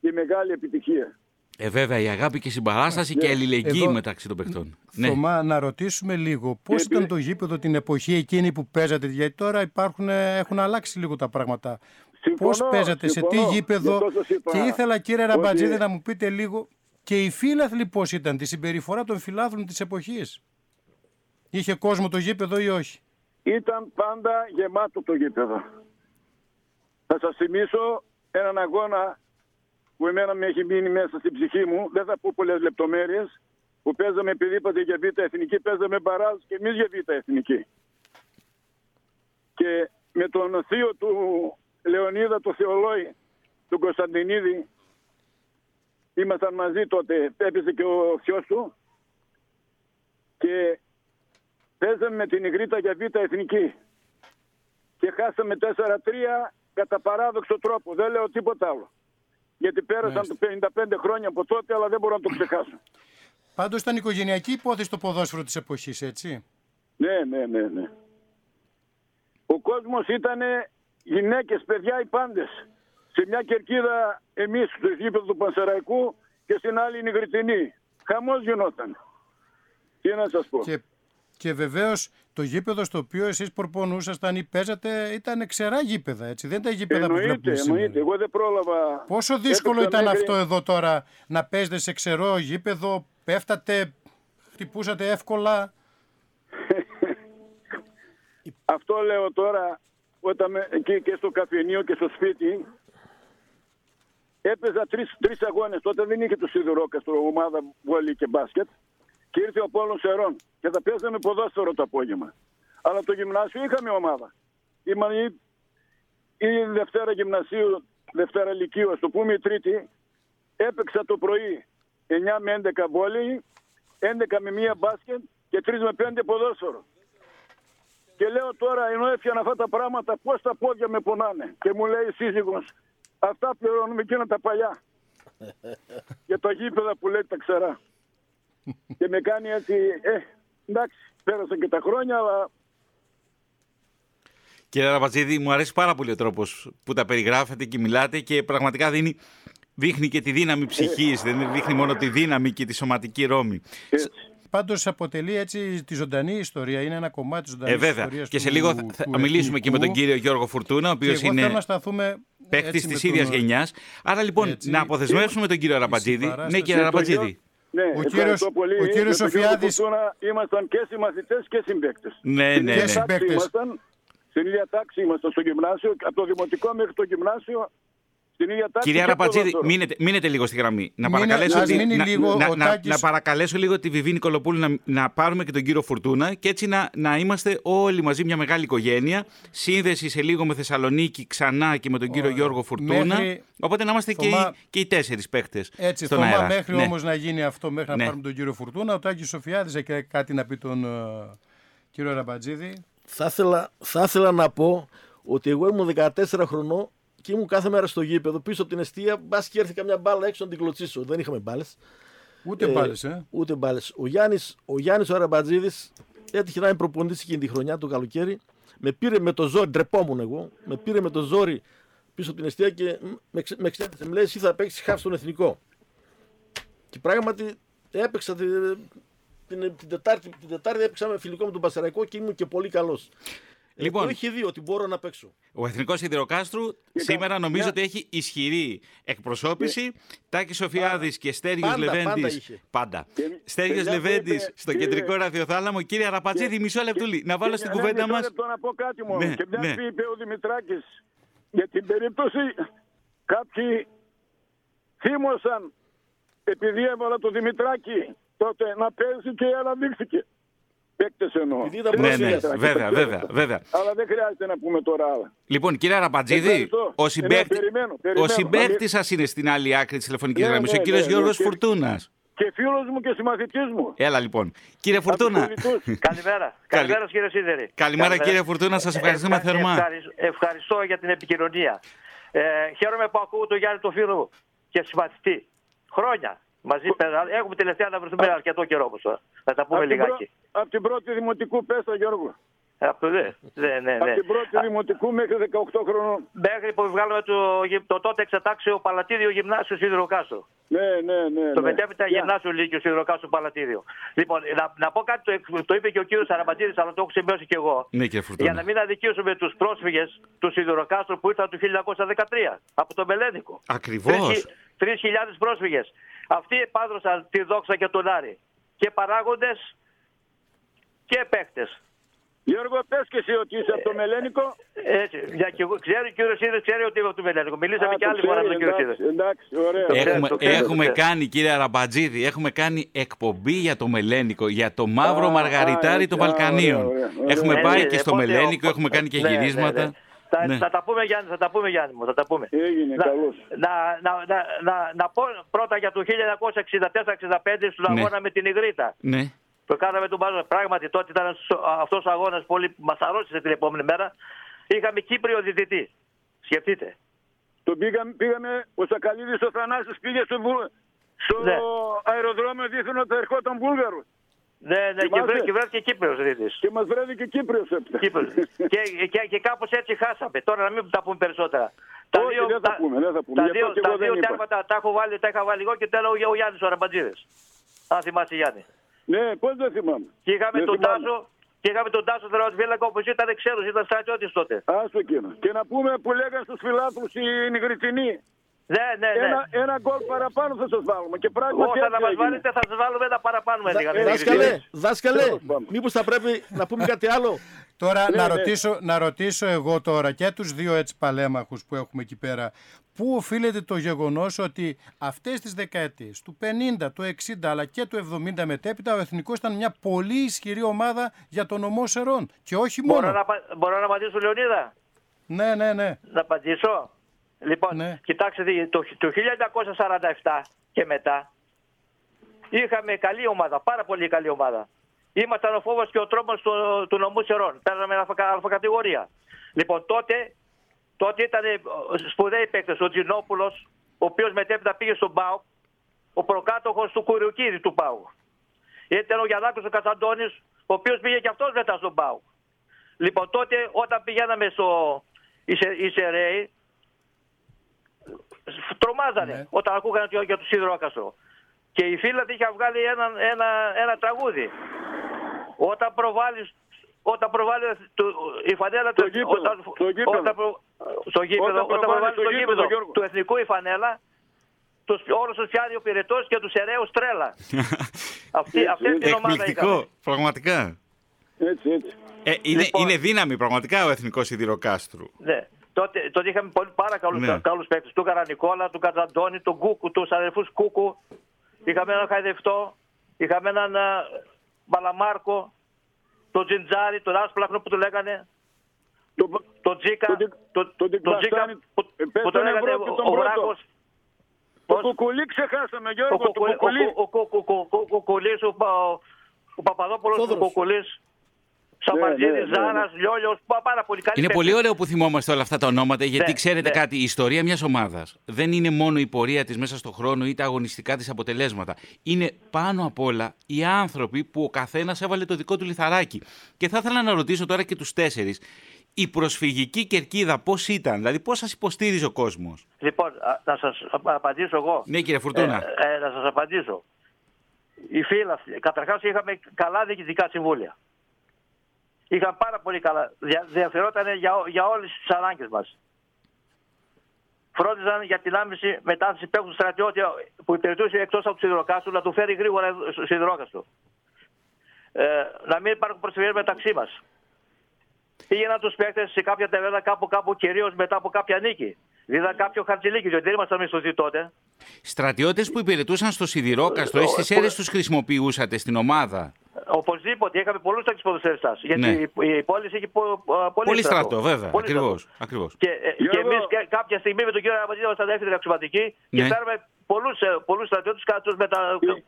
η μεγάλη επιτυχία.
Ε, βέβαια, η αγάπη και η συμπαράσταση και η αλληλεγγύη
Εδώ-
μεταξύ των παιχτών. Ναι.
Θωμά, να ρωτήσουμε λίγο πώς
Ε,
ήταν
ε,
το γήπεδο την εποχή εκείνη που παίζατε, γιατί τώρα υπάρχουν, ε, έχουν αλλάξει λίγο τα πράγματα.
Συμφωνώ,
Πώς παίζατε, σε τι
συμφωνώ. Γι'
γήπεδο;
αυτό σας είπα
Και ήθελα, κύριε
ότι-
Ραμπατζίδη, να μου πείτε λίγο και οι φίλαθλοι πώς ήταν, τη συμπεριφορά των φιλάθλων της εποχής; Είχε κόσμο το γήπεδο ή όχι;
Ήταν πάντα γεμάτο το γήπεδο. Θα σας θυμίσω έναν αγώνα που εμένα με έχει μείνει μέσα στην ψυχή μου. Δεν θα πω πολλές λεπτομέρειες. Που παίζαμε επειδή είπατε για β' εθνική, παίζαμε μπαράζ και εμείς για β' εθνική. Και με τον θείο του Λεωνίδα, το Θεολόη, τον Κωνσταντινίδη, ήμασταν μαζί τότε, έπεσε και ο θειός του και παίζαμε με την Ιγρήτα για β' εθνική και χάσαμε 4-3 κατά παράδοξο τρόπο. Δεν λέω τίποτα άλλο. Γιατί πέρασαν το 55 χρόνια από τότε, αλλά δεν μπορώ να το ξεχάσω.
Πάντως ήταν οικογενειακή υπόθεση το ποδόσφαιρο της εποχής, έτσι.
Ναι, ναι, ναι, ναι. Ο κόσμος ήταν γυναίκες, παιδιά, οι πάντες. Σε μια κερκίδα εμείς στο γήπεδο του Πανσεραϊκού και στην άλλη η Νιγριτινή. Χαμός γινόταν. Τι να σας πω.
Και, και βεβαίως το γήπεδο στο οποίο εσείς προπονούσασταν ή παίζατε ήταν ξερά γήπεδα, έτσι. Δεν ήταν γήπεδα που
εννοείται,
βλέπουμε σήμερα.
εννοείται. Εγώ δεν πρόλαβα.
Πόσο δύσκολο
Έπαιξα
ήταν
μέχρι-
αυτό εδώ τώρα να παίζετε σε ξερό γήπεδο, πέφτατε, χτυπούσατε εύκολα;
Αυτό λέω τώρα όταν με, εκεί και στο καφενείο και στο σπίτι έπαιζα τρεις, τρεις αγώνες. Τότε δεν είχε το Σιδηρόκαστρο ομάδα βόλη και μπάσκετ και ήρθε ο Πόλος Σερών και θα παίζαμε ποδόσφαιρο το απόγευμα. Αλλά το γυμνάσιο είχαμε ομάδα. Ήμαν η, η Δευτέρα Γυμνασίου, Δευτέρα Λυκείου, ας το πούμε η Τρίτη, έπαιξα το πρωί 9 με 11 βόλεϊ, 11 με 1 μπάσκετ και 3 με 5 ποδόσφαιρο. Και λέω τώρα, ενώ έφτιανα αυτά τα πράγματα, πώς τα πόδια με πονάνε. Και μου λέει η σύζυγος, αυτά πληρώνουμε εκείνα τα παλιά. Για τα γήπεδα που λέει τα ξερά. Και με κάνει έτσι, ε, εντάξει, πέρασαν και τα χρόνια, αλλά
Κύριε Ραμπατζίδη, μου αρέσει πάρα πολύ ο τρόπος που τα περιγράφετε και μιλάτε και πραγματικά δίνει, δείχνει και τη δύναμη ψυχής. δεν δείχνει μόνο τη δύναμη και τη σωματική ρόμη.
έτσι.
Πάντως αποτελεί έτσι τη ζωντανή ιστορία, είναι ένα κομμάτι τη ζωντανής
Ε, βέβαια.
ιστορίας.
Και σε λίγο θα, θα μιλήσουμε και με τον κύριο Γιώργο Φουρτούνα, ο
Και
οποίος
εγώ θέλω
είναι
να σταθούμε
παίκτης
έτσι
της
με τον-
ίδιας γενιάς. Άρα λοιπόν,
Έτσι.
να αποδεσμεύσουμε τον κύριο Ραμπατζίδη. Ναι,
συμπαράσταση.
κύριε
Και το
Ραμπατζίδη.
Ναι,
Ο
ευχαριστώ
κύριος-
πολύ.
ο κύριος
Με τον κύριος
Σοφιάδης-
Φουρτούνα ήμασταν και συμμαθητές και συμπαίκτες.
Ναι,
Στην
ναι,
ίδια
ναι.
τάξη
Συμπαίκτες.
ήμασταν, στην ίδια τάξη ήμασταν στο γυμνάσιο, από το δημοτικό μέχρι το γυμνάσιο, στην ίδια τάξη.
Κυρία
και
Ραμπατζίδη,
ποδόσφαιρο.
μείνετε, μείνετε λίγο στη γραμμή. Να
Μείνε-
παρακαλέσω,
ας
τη-
μείνει
να,
λίγο
να,
ο
να-
Τάκης.
να παρακαλέσω λίγο τη Βιβίνη Κολοπούλου να, να πάρουμε και τον κύριο Φουρτούνα και έτσι να, να είμαστε όλοι μαζί μια μεγάλη οικογένεια. Σύνδεση σε λίγο με Θεσσαλονίκη ξανά και με τον κύριο Γιώργο Φουρτούνα.
Μέχρι-
Οπότε να είμαστε και,
Θωμά-
οι, και οι τέσσερις παίχτε.
Έτσι,
στον
Θωμά,
αέρα.
μέχρι
Ναι.
όμως να γίνει αυτό, μέχρι να
Ναι.
πάρουμε τον κύριο Φουρτούνα, ο Τάκης Σοφιάδης έχει κάτι να πει τον ε, κύριο Ραμπατζίδη.
θα ήθελα, θα ήθελα να πω ότι εγώ ήμουν 14 χρονών και ήμουν κάθε μέρα στο γήπεδο πίσω από την αιστεία. Μπας και έρθει καμιά μπάλα έξω να την κλωτσίσω. Δεν είχαμε μπάλες.
Ούτε πάλι, ε.
Ούτε μπάλες. Ο Γιάννης ο, Γιάννης ο Αραμπατζίδης έτυχε να είναι προπονητής εκείνη τη χρονιά, το καλοκαίρι. Με πήρε με το ζόρι, ντρεπόμουν εγώ. Με πήρε με το ζόρι πίσω από την αιστεία και με, ξε- με εξέτασε. Μου λέει: Εσύ θα παίξεις χάφ στον εθνικό. Και πράγματι έπαιξα τη- την, την, Τετάρτη, την Τετάρτη έπαιξα με φιλικό με τον Πασαραϊκό και ήμουν και πολύ καλός.
Λοιπόν.
Λοιπόν, το είχε δει ότι μπορώ να παίξω.
Ο Εθνικός Σιδηροκάστρου σήμερα νομίζω
μια-
ότι έχει ισχυρή εκπροσώπηση. Τάκης Σοφιάδης και Στέργιος
Πάντα, πάντα
Λεβέντη.
είχε.
Πάντα.
Και-
Στέργιος
παιδιά,
Λεβέντης
βλέπετε,
στο
κύριε-
κεντρικό ραδιοθάλαμο. Κύριε Αραπατσίδη, μισό λεπτούλι. Να βάλω
Και
στην
ένα
κουβέντα
μισό
μας.
λεπτό να πω κάτι μόνο.
Ναι,
και μια
ναι.
που είπε ο Δημητράκης για την περίπτωση κάποιοι θύμωσαν επειδή έβαλα το Δημητράκη τότε να παίζει και αναδείχθηκε. Παίκτες εννοώ.
Επειδή ήταν
Δεν
Ναι,
πρόσφυγας.
ναι,
Δημητράκη,
βέβαια,
το
βέβαια,
ξέρω.
βέβαια.
Αλλά δεν χρειάζεται να πούμε τώρα άλλα.
Λοιπόν, κύριε Αραπατζίδη,
Ευχαριστώ.
ο
Ναι,
συμπαίκτη
περιμένω,
ο
περιμένω.
συμπαίκτη σας είναι στην άλλη άκρη της τηλεφωνικής
Ναι,
γραμμής,
ναι,
ο κύριος
ναι, ναι,
Γιώργο
και-
Φουρτούνας.
Και φίλος μου και συμμαθητής μου.
Έλα λοιπόν. Κύριε
Από τους
Φουρτούνα,
πολιτούς.
Καλημέρα. Καλημέρα κύριε Σίδερη.
Καλημέρα, κύριε Φουρτούνα, σας ευχαριστούμε
Ευχα-
θερμά.
ευχαρι- Ευχαριστώ για την επικοινωνία. Ε, χαίρομαι που ακούω τον Γιάννη τον φίλο μου και συμπαθητή. Χρόνια. Μαζί πέρα. Έχουμε τελευταία να βρεθούμε αρκετό καιρό όμως. τώρα. Να τα πούμε
Απ' την,
λιγάκι.
πρω... απ' την πρώτη δημοτικού πέστα Γιώργο.
Από, ναι, ναι, ναι,
Από
ναι.
την πρώτη δημοτικού μέχρι 18 χρονών.
Μέχρι που βγάλαμε το, γυ- το τότε εξετάξιο Παλατήριο Γυμνάσιο Σιδηροκάστρο.
Ναι, ναι, ναι.
Το
ναι.
μετέπειτα
Γεια.
γυμνάσιο Λύκειο Σιδηροκάστρο Παλατήριο. Λοιπόν, να, να πω κάτι, το, το είπε και ο κύριος Αραμπατήρη, αλλά το έχω σημειώσει και εγώ.
Ναι, κύριε Φουρτούνα.
Για να μην αδικήσουμε τους πρόσφυγες του Σιδηροκάστρου που ήρθαν το 1913 από το Μελένικο.
Ακριβώς.
3.000 πρόσφυγες. Αυτοί επάδρωσαν τη δόξα και τον Άρη. Και παράγοντες και παίχτε.
Γιώργο, πες και εσύ ότι είσαι από το Μελένικο.
Έτσι. Για και εγώ, ξέρει, ο κύριος Σίδης ξέρει ότι είμαι από το Μελένικο. Μιλήσαμε
Α,
και
το
άλλη φορά με τον
ξέρει,
κύριο Σίδη.
εντάξει, Εντάξει, ωραία.
Το ξέρω,
Έχουμε,
το ξέρω,
έχουμε
το ξέρω.
κάνει, κύριε Αραμπατζίδη, έχουμε κάνει εκπομπή για το Μελένικο, για το μαύρο
Α,
μαργαριτάρι
α,
των
α,
Βαλκανίων.
ωραία, ωραία, ωραία.
Έχουμε
Ε,
πάει
ναι,
και στο
οπότε,
Μελένικο,
ο-
έχουμε κάνει και
ναι, ναι,
γυρίσματα.
Ναι. Θα,
Ναι.
θα τα πούμε Γιάννη, θα τα πούμε Γιάννη μου, θα τα πούμε.
Έγινε,
να,
καλώς.
να, να, να, να, να πω πρώτα για το 1964-65 στον
Ναι.
αγώνα με την Ιγρήτα.
Ναι.
Το κάναμε τον Μπάζο. Πράγματι τότε ήταν αυτός ο αγώνας πολύ μας αρρώστησε την επόμενη μέρα. Είχαμε Κύπριο διδυτή. Σκεφτείτε.
Τον πήγαμε, πήγαμε, ο Σακαλίδης ο Θανάσης πήγε στο, Βου- στο
Ναι.
αεροδρόμιο δίθεν ότι θα ερχόταν Βούλγαρος.
Ναι, ναι, και,
Θυμάσαι;
βρέ, και βρέθηκε Κύπριος διδυτής.
Και μας βρέθηκε Κύπριος έπειτα.
Κύπρος. και, και, και κάπως έτσι χάσαμε. Τώρα να μην τα πούμε περισσότερα.
Όχι, δεν θα πούμε, δεν θα πούμε.
Τα
Γι' αυτό
δύο,
και
τα
εγώ δεν
δύο
είπα.
τέρματα τα έχω βάλει, τα είχα βάλει εγώ και τέλο ο Γιάννης ο Αραμπατζίδης. Αν θυμάσαι Γιάννη.
Ναι, πώς δεν θυμάμαι.
Και είχαμε
Δεν
τον
θυμάμαι.
Τάσο, και είχαμε τον Τάσο Δραματφύλακα όπως ήταν ξέρος, ήταν στρατιώτης τότε.
Άστο εκείνο. Και να πούμε που λέγανε στους φιλάθλους οι Νιγριτινοί.
Ναι, ναι, ναι.
Ένα, ένα γκολ παραπάνω θα σας βάλουμε. Και πράγματι
Όσο
έτσι
να μας
έγινε.
βάλετε θα σας βάλουμε ένα παραπάνω με λίγα.
ε,
Δάσκαλε,
έτσι.
δάσκαλε,
Τέλος πάντων.
μήπως θα πρέπει να πούμε κάτι άλλο;
Τώρα
Ναι,
να,
ναι.
ρωτήσω, να ρωτήσω εγώ τώρα και τους δύο έτσι παλέμαχους που έχουμε εκεί πέρα πού οφείλεται το γεγονός ότι αυτές τις δεκαετίες του 50, του 60 αλλά και του 70 μετέπειτα ο Εθνικός ήταν μια πολύ ισχυρή ομάδα για τον ομό Σερών και όχι μόνο.
Μπορώ να, απα- μπορώ να απαντήσω Λεωνίδα;
Ναι, ναι, ναι.
Να απαντήσω; Λοιπόν,
Ναι.
κοιτάξτε, δει- το, το 1947 και μετά είχαμε καλή ομάδα, πάρα πολύ καλή ομάδα. Ήμασταν ο φόβος και ο τρόμος του, του νομού Σερών. Παίρναμε αλφα, αλφακατηγορία. Λοιπόν, τότε, τότε ήταν ε, σπουδαίοι παίκτες. Ο Τζινόπουλος, ο οποίος μετέπειτα πήγε στον ΠΑΟΚ, ο προκάτοχος του Κουριουκίδη του ΠΑΟΚ. Ήταν ο Γιαννάκος ο Κασαντώνης, ο οποίος πήγε και αυτός μετά στον ΠΑΟΚ. Λοιπόν, τότε όταν πηγαίναμε στο Ισε- Ισερέι, τρομάζανε
Ναι.
όταν ακούγανε για- για τους Σιδηρόκαστρο. Και η φίλα είχε βγάλει ένα, ένα, ένα τραγούδι. Όταν προβάλλεις όταν προβάλλεις το, η φανέλα
Στο
του
γήπεδο,
όταν,
στο γήπεδο.
όταν, προ- στο γήπεδο,
Όταν
όταν,
προβάλλεις
προβάλλει
στο
το
γήπεδο,
γήπεδο
Γιώργο.
του εθνικού η φανέλα, τους, όλους τους πιάνει ο πυρετός και τους ερέους τρέλα. αυτή, αυτή την ομάδα είχαμε.
Εκπληκτικό, πραγματικά.
Έτσι, έτσι.
Ε, είναι,
Λοιπόν.
είναι δύναμη πραγματικά ο Εθνικός Σιδηροκάστρου.
Ναι. Τότε, τότε είχαμε πολύ, πάρα καλούς,
Ναι.
καλούς παίκτες. Του Καρανικόλα, του Κατζαντώνη, τον Κούκου, τους αδερφούς Κούκου. Είχαμε έναν Χαϊδευτό, είχαμε έναν α, Μπαλαμάρκο, τον Τζιντζάρι, τον Άσπλαχνο που του λέγανε,
Το,
τον Τζίκα,
Τον Τζι-
τον,
τον
τον Τζίκα
Τζιμπαστάνη,
που,
ε, πες
που τον
τον
λέγανε
Ευρώπη, τον
ο
πρώτο.
Βράκος.
το
Πώς?
κουκουλί ξεχάσαμε,
Ο
Γιώργο, το
Κουκουλή-
κουκουλί.
ο- ο- ο- ο- ο- ο- ο Κουκουλής, ο Πα- ο Παπαδόπουλος, ο
Θόδωρος.
Κουκουλής,
ναι,
Σαμπατζίδης,
ναι.
Ζάρας, Λιόλιος, πα- πάρα πολύ καλή
Είναι
παίκτες.
πολύ ωραίο που θυμόμαστε όλα αυτά τα ονόματα, γιατί
Ναι,
ξέρετε
ναι.
κάτι, η ιστορία μιας ομάδας δεν είναι μόνο η πορεία της μέσα στον χρόνο ή τα αγωνιστικά της αποτελέσματα. Είναι πάνω απ' όλα οι άνθρωποι που ο καθένας έβαλε το δικό του λιθαράκι. Και θα ήθελα να ρωτήσω τώρα και τους τέσσερις, η προσφυγική κερκίδα πώς ήταν, δηλαδή πώς σας υποστήριζε ο κόσμος;
Λοιπόν, α, να σας απ- απαντήσω εγώ.
Ναι, κύριε Φουρτούνα.
Ε, ε, να σας απαντήσω. Οι φίλοι αυτοί, καταρχάς είχαμε καλά διοικητικά συμβούλια. Είχαν πάρα πολύ καλά. Δια, διαφερόταν για, ό- για όλες τις ανάγκες μας. Φρόντιζαν για την άμεση μετάθεση παίκτου στρατιώτη που υπηρετούσε εκτός από το σιδηροκάστρο να του φέρει γρήγορα στο σιδηρόκαστρο. Ε, να μην υπάρχουν προσφυγές μεταξύ μας. Πήγαιναν τους παίκτε σε κάποια ταβέρνα κάπου κάπου κυρίως μετά από κάποια νίκη. Είδα κάποιο χαρτζηλίκι, διότι δεν ήμασταν μισθωτοί τότε.
Στρατιώτες που υπηρετούσαν στο Σιδηρόκαστρο,
Ε,
εσείς
ε,
αίρες τους χρησιμοποιούσατε στην ομάδα;
Οπωσδήποτε είχαμε πολλούς τέτοιους ποδοσφαιριστέ. Γιατί
Ναι.
η, η πόλη είχε πο, πο- πολύ,
Πολύ στρατό, βέβαια.
Πολύ
Ακριβώ.
στρατό.
Ακριβώς.
Και, ε, και
Γιώργο.
εμείς κάποια στιγμή με τον κύριο Αραμπατζίδη ήμασταν δεύτερη αξιωματική και
Ναι.
φέραμε πολλούς πολλούς στρατιώτες, μετα...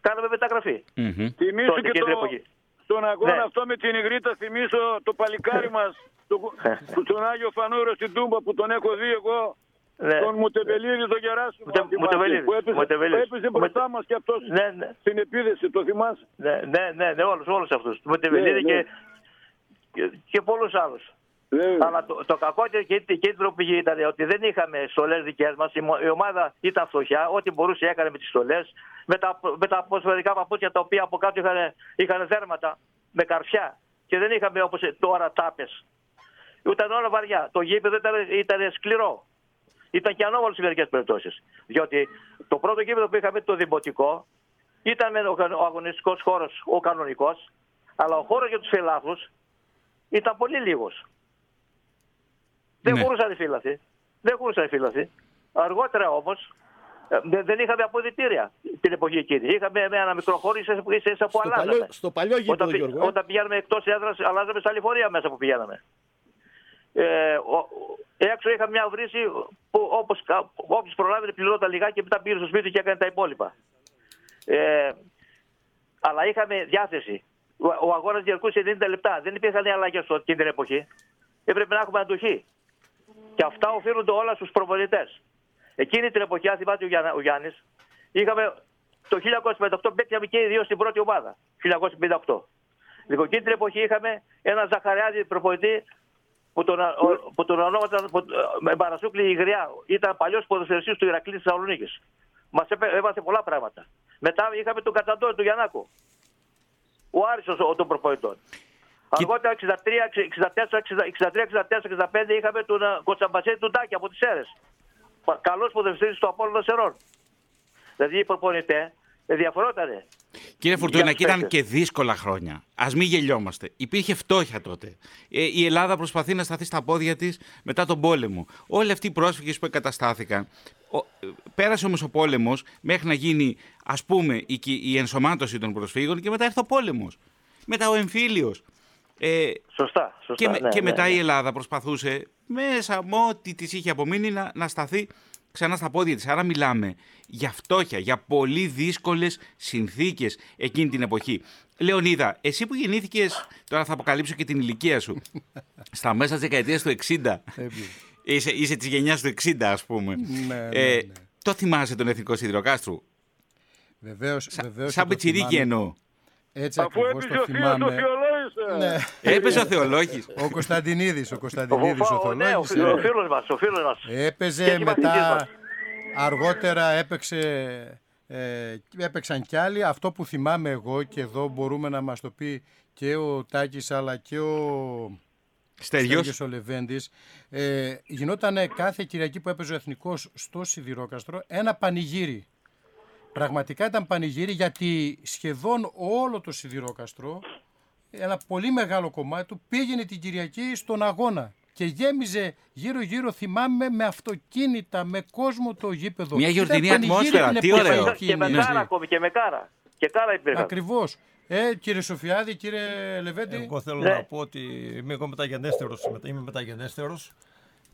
κάναμε μεταγραφή.
Μμμ.
Θυμήσου
Τότε,
και
εκείνη
το,
την εποχή.
στον αγώνα
Ναι.
αυτό με την Ιγρήτα, θυμίσω το παλικάρι μας, το, που τον Άγιο Φανούρο στην Τούμπα που τον έχω δει εγώ,
Ναι.
τον Μουτεβελίδη, τον Γεράσιμο,
Μουτε-
αν θυμάσαι,
Μουτεβελίδης,
που έπαιζε,
Μουτεβελίδης.
που έπαιζε μπροστά
Μουτε-
μας και αυτός
Ναι, ναι.
στην επίδεση, το θυμάσαι;
Ναι, ναι, ναι, ναι όλους, όλους αυτούς. Με τη
Ναι,
Βελίδη
ναι.
και, και, και πολλούς άλλους.
Ε,
Αλλά το, το κακό και, και, και η τροπή ήταν ότι δεν είχαμε στολές δικές μας. Η, μο- η ομάδα ήταν φτωχιά. Ό,τι μπορούσε έκανε με τις στολές. Με τα, με τα ποσφαιρικά παπούτσια τα οποία από κάτω είχαν, είχαν δέρματα με καρφιά. Και δεν είχαμε όπως τώρα τάπες. Ήταν όλα βαριά. Το γήπεδο ήταν, ήταν σκληρό. Ήταν και ανώμαλος σε μερικές περιπτώσεις. Διότι το πρώτο γήπεδο που είχαμε, το δημοτικό, ήταν με ο, ο αγωνιστικός χώρος ο κανονικός, αλλά ο χώρος για τους φιλάθλου ήταν πολύ λίγος. Δεν
Ναι.
χωρούσαν οι φύλαθοι. Δεν χωρούσαν οι φύλαθοι. Αργότερα όμως δεν είχαμε αποδητήρια την εποχή εκείνη. Είχαμε με ένα μικρό χώρο ίσα ίσα- ίσα που
Στο
αλλάζαμε.
παλιό, στο παλιό γήπεδο,
Όταν, πη-
Γιώργο. ε.
όταν πηγαίναμε εκτός έδρας, αλλάζαμε στα λεωφορεία μέσα που πηγαίναμε. Ε, ο, ο- έξω είχα μια βρύση που όπως, κα- όποιος προλάβαινε πληρώταν λιγάκι και μετά πήγε στο σπίτι και έκανε τα υπόλοιπα. Ε, αλλά είχαμε διάθεση. Ο, ο αγώνας διαρκούσε 90 λεπτά. Δεν υπήρχαν αλλαγές εκείνη την εποχή. Έπρεπε να έχουμε αντοχή. Και αυτά οφείλονται όλα στους προπονητές. Εκείνη την εποχή, αν θυμάται ο, Γιάννα, ο Γιάννης, είχαμε το 1958 παίξαμε και οι δύο στην πρώτη ομάδα. 1958. Λοιπόν, εκείνη την εποχή είχαμε ένα Ζαχαριάδη προπονητή που τον, ο- που τον ονόματαν που- με Παρασούκλη Ιγριά. Ήταν παλιός ποδοσφαιριστής του Ηρακλή της Θεσσαλονίκης. Μας έβασε πολλά πράγματα. Μετά είχαμε τον Καταντώνη του Γιαννάκου. Ο Άριστος ο, των προπονητών. Αργότερα 63, 64, 63, 64, 65 είχαμε τον ε, Κοτσαμπασέτη του Τάκη από τις Σέρες. Καλός ποδοσφαιριστής του Απόλλωνα Σερών. Δηλαδή οι προπονητές διαφορότανε.
Κύριε Φουρτούνα,
Για
και
τους
ήταν
παίκτες.
και δύσκολα χρόνια. Α μην γελιόμαστε. Υπήρχε φτώχεια τότε. Ε, η Ελλάδα προσπαθεί να σταθεί στα πόδια της μετά τον πόλεμο. Όλοι αυτοί οι πρόσφυγες που εγκαταστάθηκαν. Ο, ε, πέρασε όμω ο πόλεμο μέχρι να γίνει, ας πούμε, η, κυ- η ενσωμάτωση των προσφύγων και μετά ήρθε ο πόλεμος. Μετά ο εμφύλιος. Ε,
Σωστά. σωστά
και, με-
ναι,
και
ναι,
μετά
ναι.
η Ελλάδα προσπαθούσε μέσα με ό,τι της είχε απομείνει να, να σταθεί ξανά στα πόδια της. Άρα μιλάμε για φτώχεια, για πολύ δύσκολες συνθήκες εκείνη την εποχή. Λεωνίδα, εσύ που γεννήθηκες, τώρα θα αποκαλύψω και την ηλικία σου, στα μέσα της δεκαετίας του 60, είσαι, είσαι της γενιάς του 60 ας πούμε,
Ναι, ναι,
Ε,
ναι.
το θυμάσαι τον Εθνικό Σιδηροκάστρου,
Βεβαίως,
Σα,
βεβαίως
σαν
και το
πιτσιρίκι
θυμάμαι.
εννοώ.
Έτσι
Αφού
ακριβώς
έπεισε
το
ο θείος ο
θυμάμαι.
Θεολόγης.
Ναι.
Έπαιζε ο Θεολόγης.
Ο Κωνσταντινίδης, ο
Ο,
Κωνσταντινίδης ο
Φοφά- ο, ναι, ο,
Θολόγης,
φίλος- ο
ε,
φίλος μας, ο φίλος μας. Και
έπαιζε
έχει μαθητής
μετά,
μας.
αργότερα έπαιξε, ε, έπαιξαν κι άλλοι. Αυτό που θυμάμαι εγώ και εδώ μπορούμε να μας το πει και ο Τάκης αλλά και ο
Στέλιος.
Στέλιος ο Λεβέντης. Ε, γινόταν κάθε Κυριακή που έπαιζε ο Εθνικός στο Σιδηρόκαστρο ένα πανηγύρι. Πραγματικά ήταν πανηγύρι γιατί σχεδόν όλο το Σιδηρόκαστρο, ένα πολύ μεγάλο κομμάτι του, πήγαινε την Κυριακή στον αγώνα. Και γέμιζε γύρω-γύρω, θυμάμαι, με αυτοκίνητα, με κόσμο το γήπεδο.
Μια
Ήταν
γιορτινή
πανηγύρι
ατμόσφαιρα,
την
τι
εποχή
ωραίο.
εκείνη.
Και με
Ναι.
κάρα ακόμη, και με κάρα. Και κάρα υπήρχαν.
Ακριβώς. Ε, κύριε Σοφιάδη, κύριε Λεβέντη.
Εγώ θέλω
Ναι.
να πω ότι είμαι εγώ μεταγενέστερος, μετα- είμαι μεταγενέστερος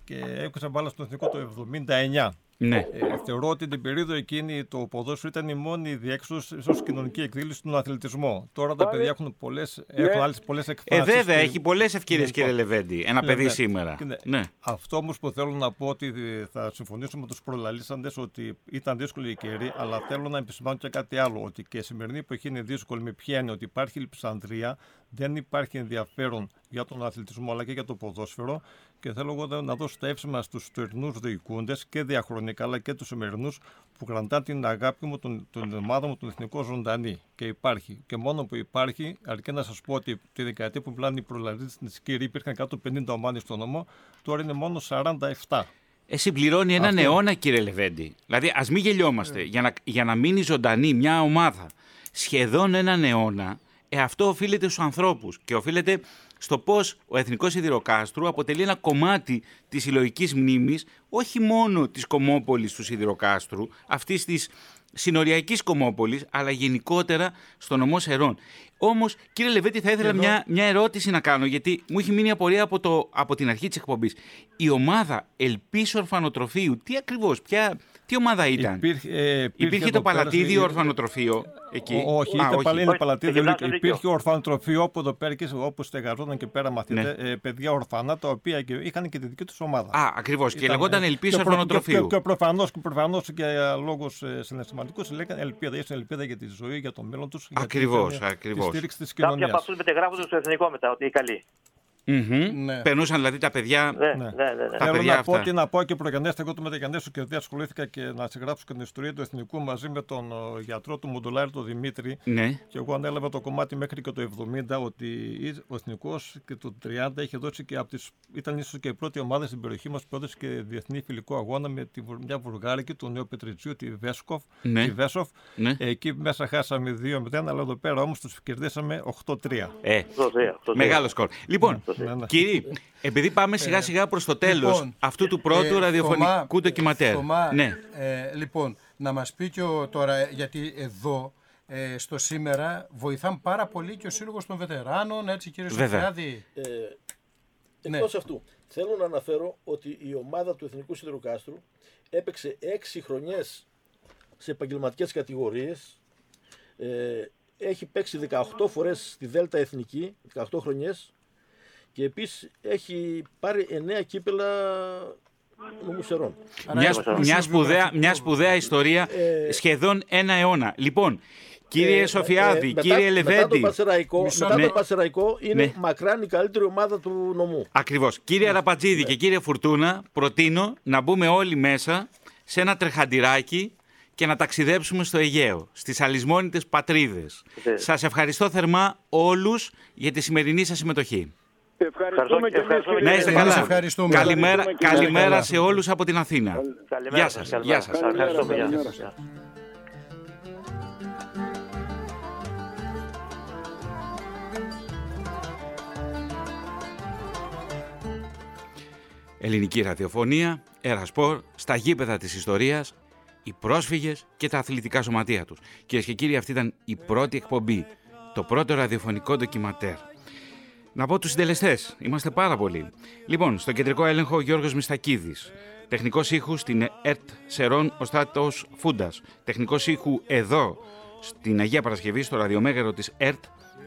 και έπαιξα μπάλα στο Εθνικό το 79.
Ναι.
Ε, θεωρώ ότι την περίοδο εκείνη το ποδόσφαιρο ήταν η μόνη διέξοδος ίσως κοινωνική εκδήλωση στον αθλητισμό. Τώρα τα παιδιά έχουν πολλέ έχουν άλλες πολλές
Ε,
εκφάνσεις.
βέβαια,
και-
έχει πολλές ευκαιρίες
Ναι,
κύριε
λοιπόν.
Λεβέντη, ένα
Ναι,
παιδί
ναι.
σήμερα.
Και ναι.
Ναι.
Αυτό όμως που θέλω να πω ότι θα συμφωνήσω με τους προλαλήσαντες ότι ήταν δύσκολη η καιρή, αλλά θέλω να επισημάνω και κάτι άλλο. Ότι και η σημερινή εποχή είναι δύσκολη με ποια είναι ότι υπάρχει λειψανδρία, δεν υπάρχει ενδιαφέρον για τον αθλητισμό αλλά και για το ποδόσφαιρο. Και θέλω εγώ να δώσω τα εύσημα στους τωρινούς διοικούντες και διαχρονικά αλλά και τους σημερινούς που κρατάνε την αγάπη μου, τον, τον ομάδα μου, τον εθνικό ζωντανή. Και υπάρχει. Και μόνο που υπάρχει, αρκεί να σας πω ότι τη δεκαετία που μιλάνε οι προλαλήσαντε κύριοι υπήρχαν 150 ομάδες στο νομό, τώρα είναι μόνο 47.
Ε, συμπληρώνει έναν αιώνα, κύριε Λεβέντη. Δηλαδή, ας μην γελιόμαστε. Για, να, για να μείνει ζωντανή μια ομάδα σχεδόν έναν αιώνα, ε, αυτό οφείλεται στους ανθρώπους και οφείλεται στο πώς ο Εθνικός Σιδηροκάστρου αποτελεί ένα κομμάτι της συλλογικής μνήμης, όχι μόνο της Κομόπολης του Σιδηροκάστρου, αυτής της συνοριακής Κομόπολης, αλλά γενικότερα στο νομό Σερών. Όμως, κύριε Λεβέντη, θα ήθελα μια, μια ερώτηση να κάνω, γιατί μου έχει μείνει απορία από, το, από την αρχή της εκπομπής. Η ομάδα Ελπίσου Ορφανοτροφείου, τι ακριβώς, τι ομάδα ήταν;
Υπήρχε, ε,
Υπήρχε,
εδώ
το
πέρα
παλατίδιο
σε-
ορφανοτροφείο εκεί;
Ό, όχι,
Α,
ήταν πάλι είναι
Όχι,
παλατίδιο.
το
Λύκειο.
γυμνάσιο Λύκειο.
Υπήρχε ορφανοτροφείο όπου εδώ πέρα και όπου στεγαζόταν και πέρα μαθητέ, ε, παιδιά ορφανά τα οποία και είχαν και τη δική τους ομάδα.
Α, ακριβώς. Και
Ήταν,
λεγόταν
ε,
Ελπίσου
και προ-
Ορφανοτροφείου.
Και, και προφανώ και, προφανώς και για λόγου ε, συναισθηματικού λέγανε ελπίδα. Ήσουν ελπίδα για τη ζωή, για το μέλλον τους.
Ακριβώς, ακριβώς.
Τη στήριξη της
Κάποιοι από
κοινωνία.
αυτούς μετεγράφονται στο εθνικό μετά, ότι είναι καλοί.
Μμμ.
Ναι.
Περνούσαν δηλαδή τα παιδιά.
Ναι,
Ναι.
ναι, ναι. ναι.
Τα
Θέλω
παιδιά
να πω
αυτά.
ότι να πω και προγενέστε. Εγώ το μεταγενέσω και δεν ασχολήθηκα και να συγγράψω και την ιστορία του εθνικού μαζί με τον ε, γιατρό του Μοντολάρη, τον Δημήτρη.
Ναι.
Και εγώ ανέλαβα το κομμάτι μέχρι και το 70 ότι ο εθνικός και το 30 είχε δώσει και από τις, ήταν ίσως και η πρώτη ομάδα στην περιοχή μας που έδωσε και διεθνή φιλικό αγώνα με τη, βου- μια βουλγάρικη, τον νέο Πετριτσίου, τη Βέσκοφ.
Ναι.
Τη Βέσοφ.
Ναι.
Ε, Εκεί μέσα χάσαμε 2-0, αλλά εδώ πέρα όμως τους κερδίσαμε 8-3.
Ε,
Το τρία, το τρία.
μεγάλο σκορ. Λοιπόν,
Ναι, ναι.
κύριοι, επειδή πάμε σιγά σιγά προς το τέλος
λοιπόν,
αυτού του πρώτου
ε,
ραδιοφωνικού
Θωμά,
ντοκιματέρ.
Θωμά,
Ναι.
ε, λοιπόν, να μας πει και ο, τώρα, ε, γιατί εδώ ε, στο σήμερα βοηθάνε πάρα πολύ και ο Σύλλογος των Βετεράνων, έτσι κύριε
Βέβαια.
Σοφιάδη.
Ε,
Ναι.
Εκτός αυτού, θέλω να αναφέρω ότι η ομάδα του Εθνικού Σιδηροκάστρου έπαιξε 6 χρονιές σε επαγγελματικές κατηγορίες. Ε, έχει παίξει 18 φορές στη Δέλτα Εθνική, 18 χρονιές και επίσης έχει πάρει 9 κύπελα νομουσερών.
Μια,
Άρα,
μια, σπουδαία, μια σπουδαία ιστορία
Ε,
σχεδόν ένα αιώνα. Λοιπόν, κύριε
Ε,
Σοφιάδη,
ε, μετά-
κύριε
Μετά
Λεβέντη.
το Πασεραϊκό,
Μισό
μετά
ναι.
το Πασεραϊκό είναι
Ναι.
μακράν η καλύτερη ομάδα του νομού.
Ακριβώς. Κύριε
Ναι.
Ραπατζίδη και κύριε Φουρτούνα, προτείνω να μπούμε όλοι μέσα σε ένα τρεχαντηράκι και να ταξιδέψουμε στο Αιγαίο, στις αλυσμόνητες πατρίδες.
Ναι.
Σας ευχαριστώ θερμά όλους για τη σημερινή σας συμμετοχή.
Ευχαριστούμε και εμείς
Ευχαριστούμε.
κύριε
Να είστε
Εμείς
καλά.
ευχαριστούμε.
Καλημέρα,
Ευχαριστούμε, κύριε.
καλημέρα
Καλά.
σε όλους από την Αθήνα.
Καλημέρα
Γεια
σας,
σας.
καλημέρα
Γεια σας.
σας. Ευχαριστούμε. Γεια
Καλημέρα.
σας.
Ελληνική ραδιοφωνία, Ερασπορ, στα γήπεδα της ιστορίας, οι πρόσφυγες και τα αθλητικά σωματεία τους. Κυρίες και κύριοι, αυτή ήταν η πρώτη εκπομπή, το πρώτο ραδιοφωνικό ντοκιματέρ. Να πω τους συντελεστές, είμαστε πάρα πολλοί. Λοιπόν, στο κεντρικό έλεγχο ο Γιώργος Μιστακίδης. Τεχνικός ήχους στην ΕΡΤ Σερών ο Στάτος Φούντας. Τεχνικός ήχου εδώ, στην Αγία Παρασκευή, στο ραδιομέγαρο της ΕΡΤ,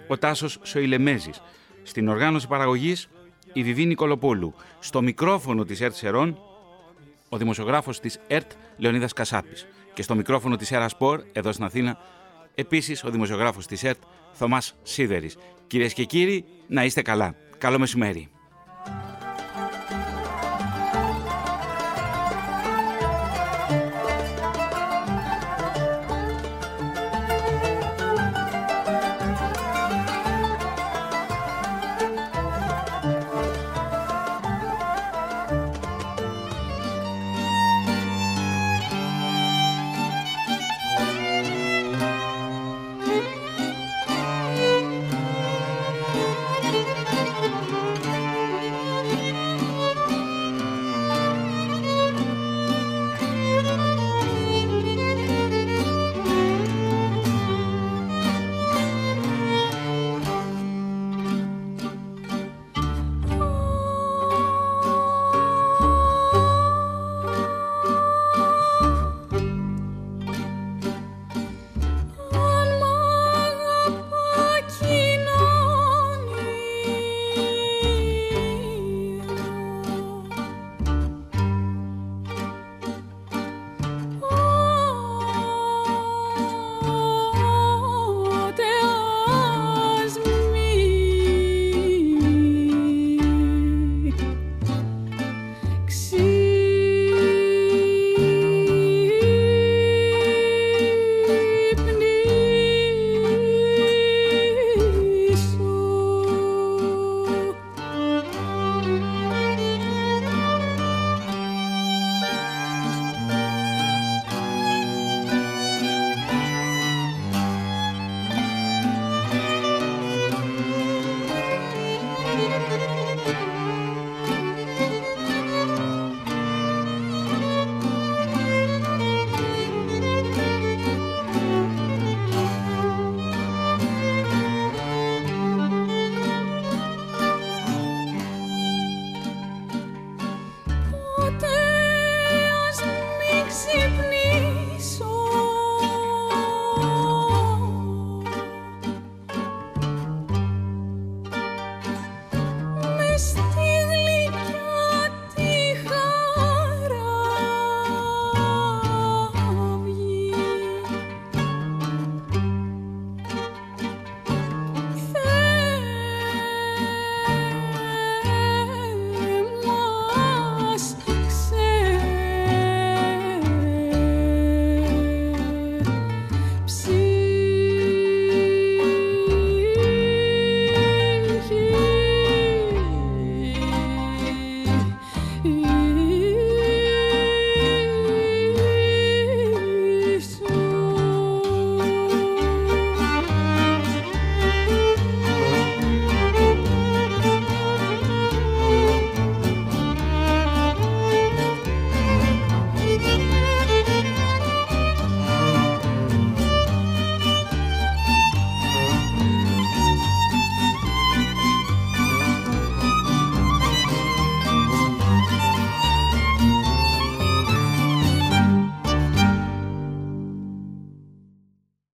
ο Τάσος Σοηλεμέζης. Στην οργάνωση παραγωγής, η Βιβί Νικολοπούλου. Στο μικρόφωνο της ΕΡΤ Σερών, ο δημοσιογράφος της ΕΡΤ Λεωνίδας Κασάπης. Και στο μικρόφωνο της ΕΡΑ Σπορ, εδώ στην Αθήνα, επίσης ο δημοσιογράφος της ΕΡΤ Θωμάς Σίδερης. Κυρίες και κύριοι, να είστε καλά. Καλό μεσημέρι.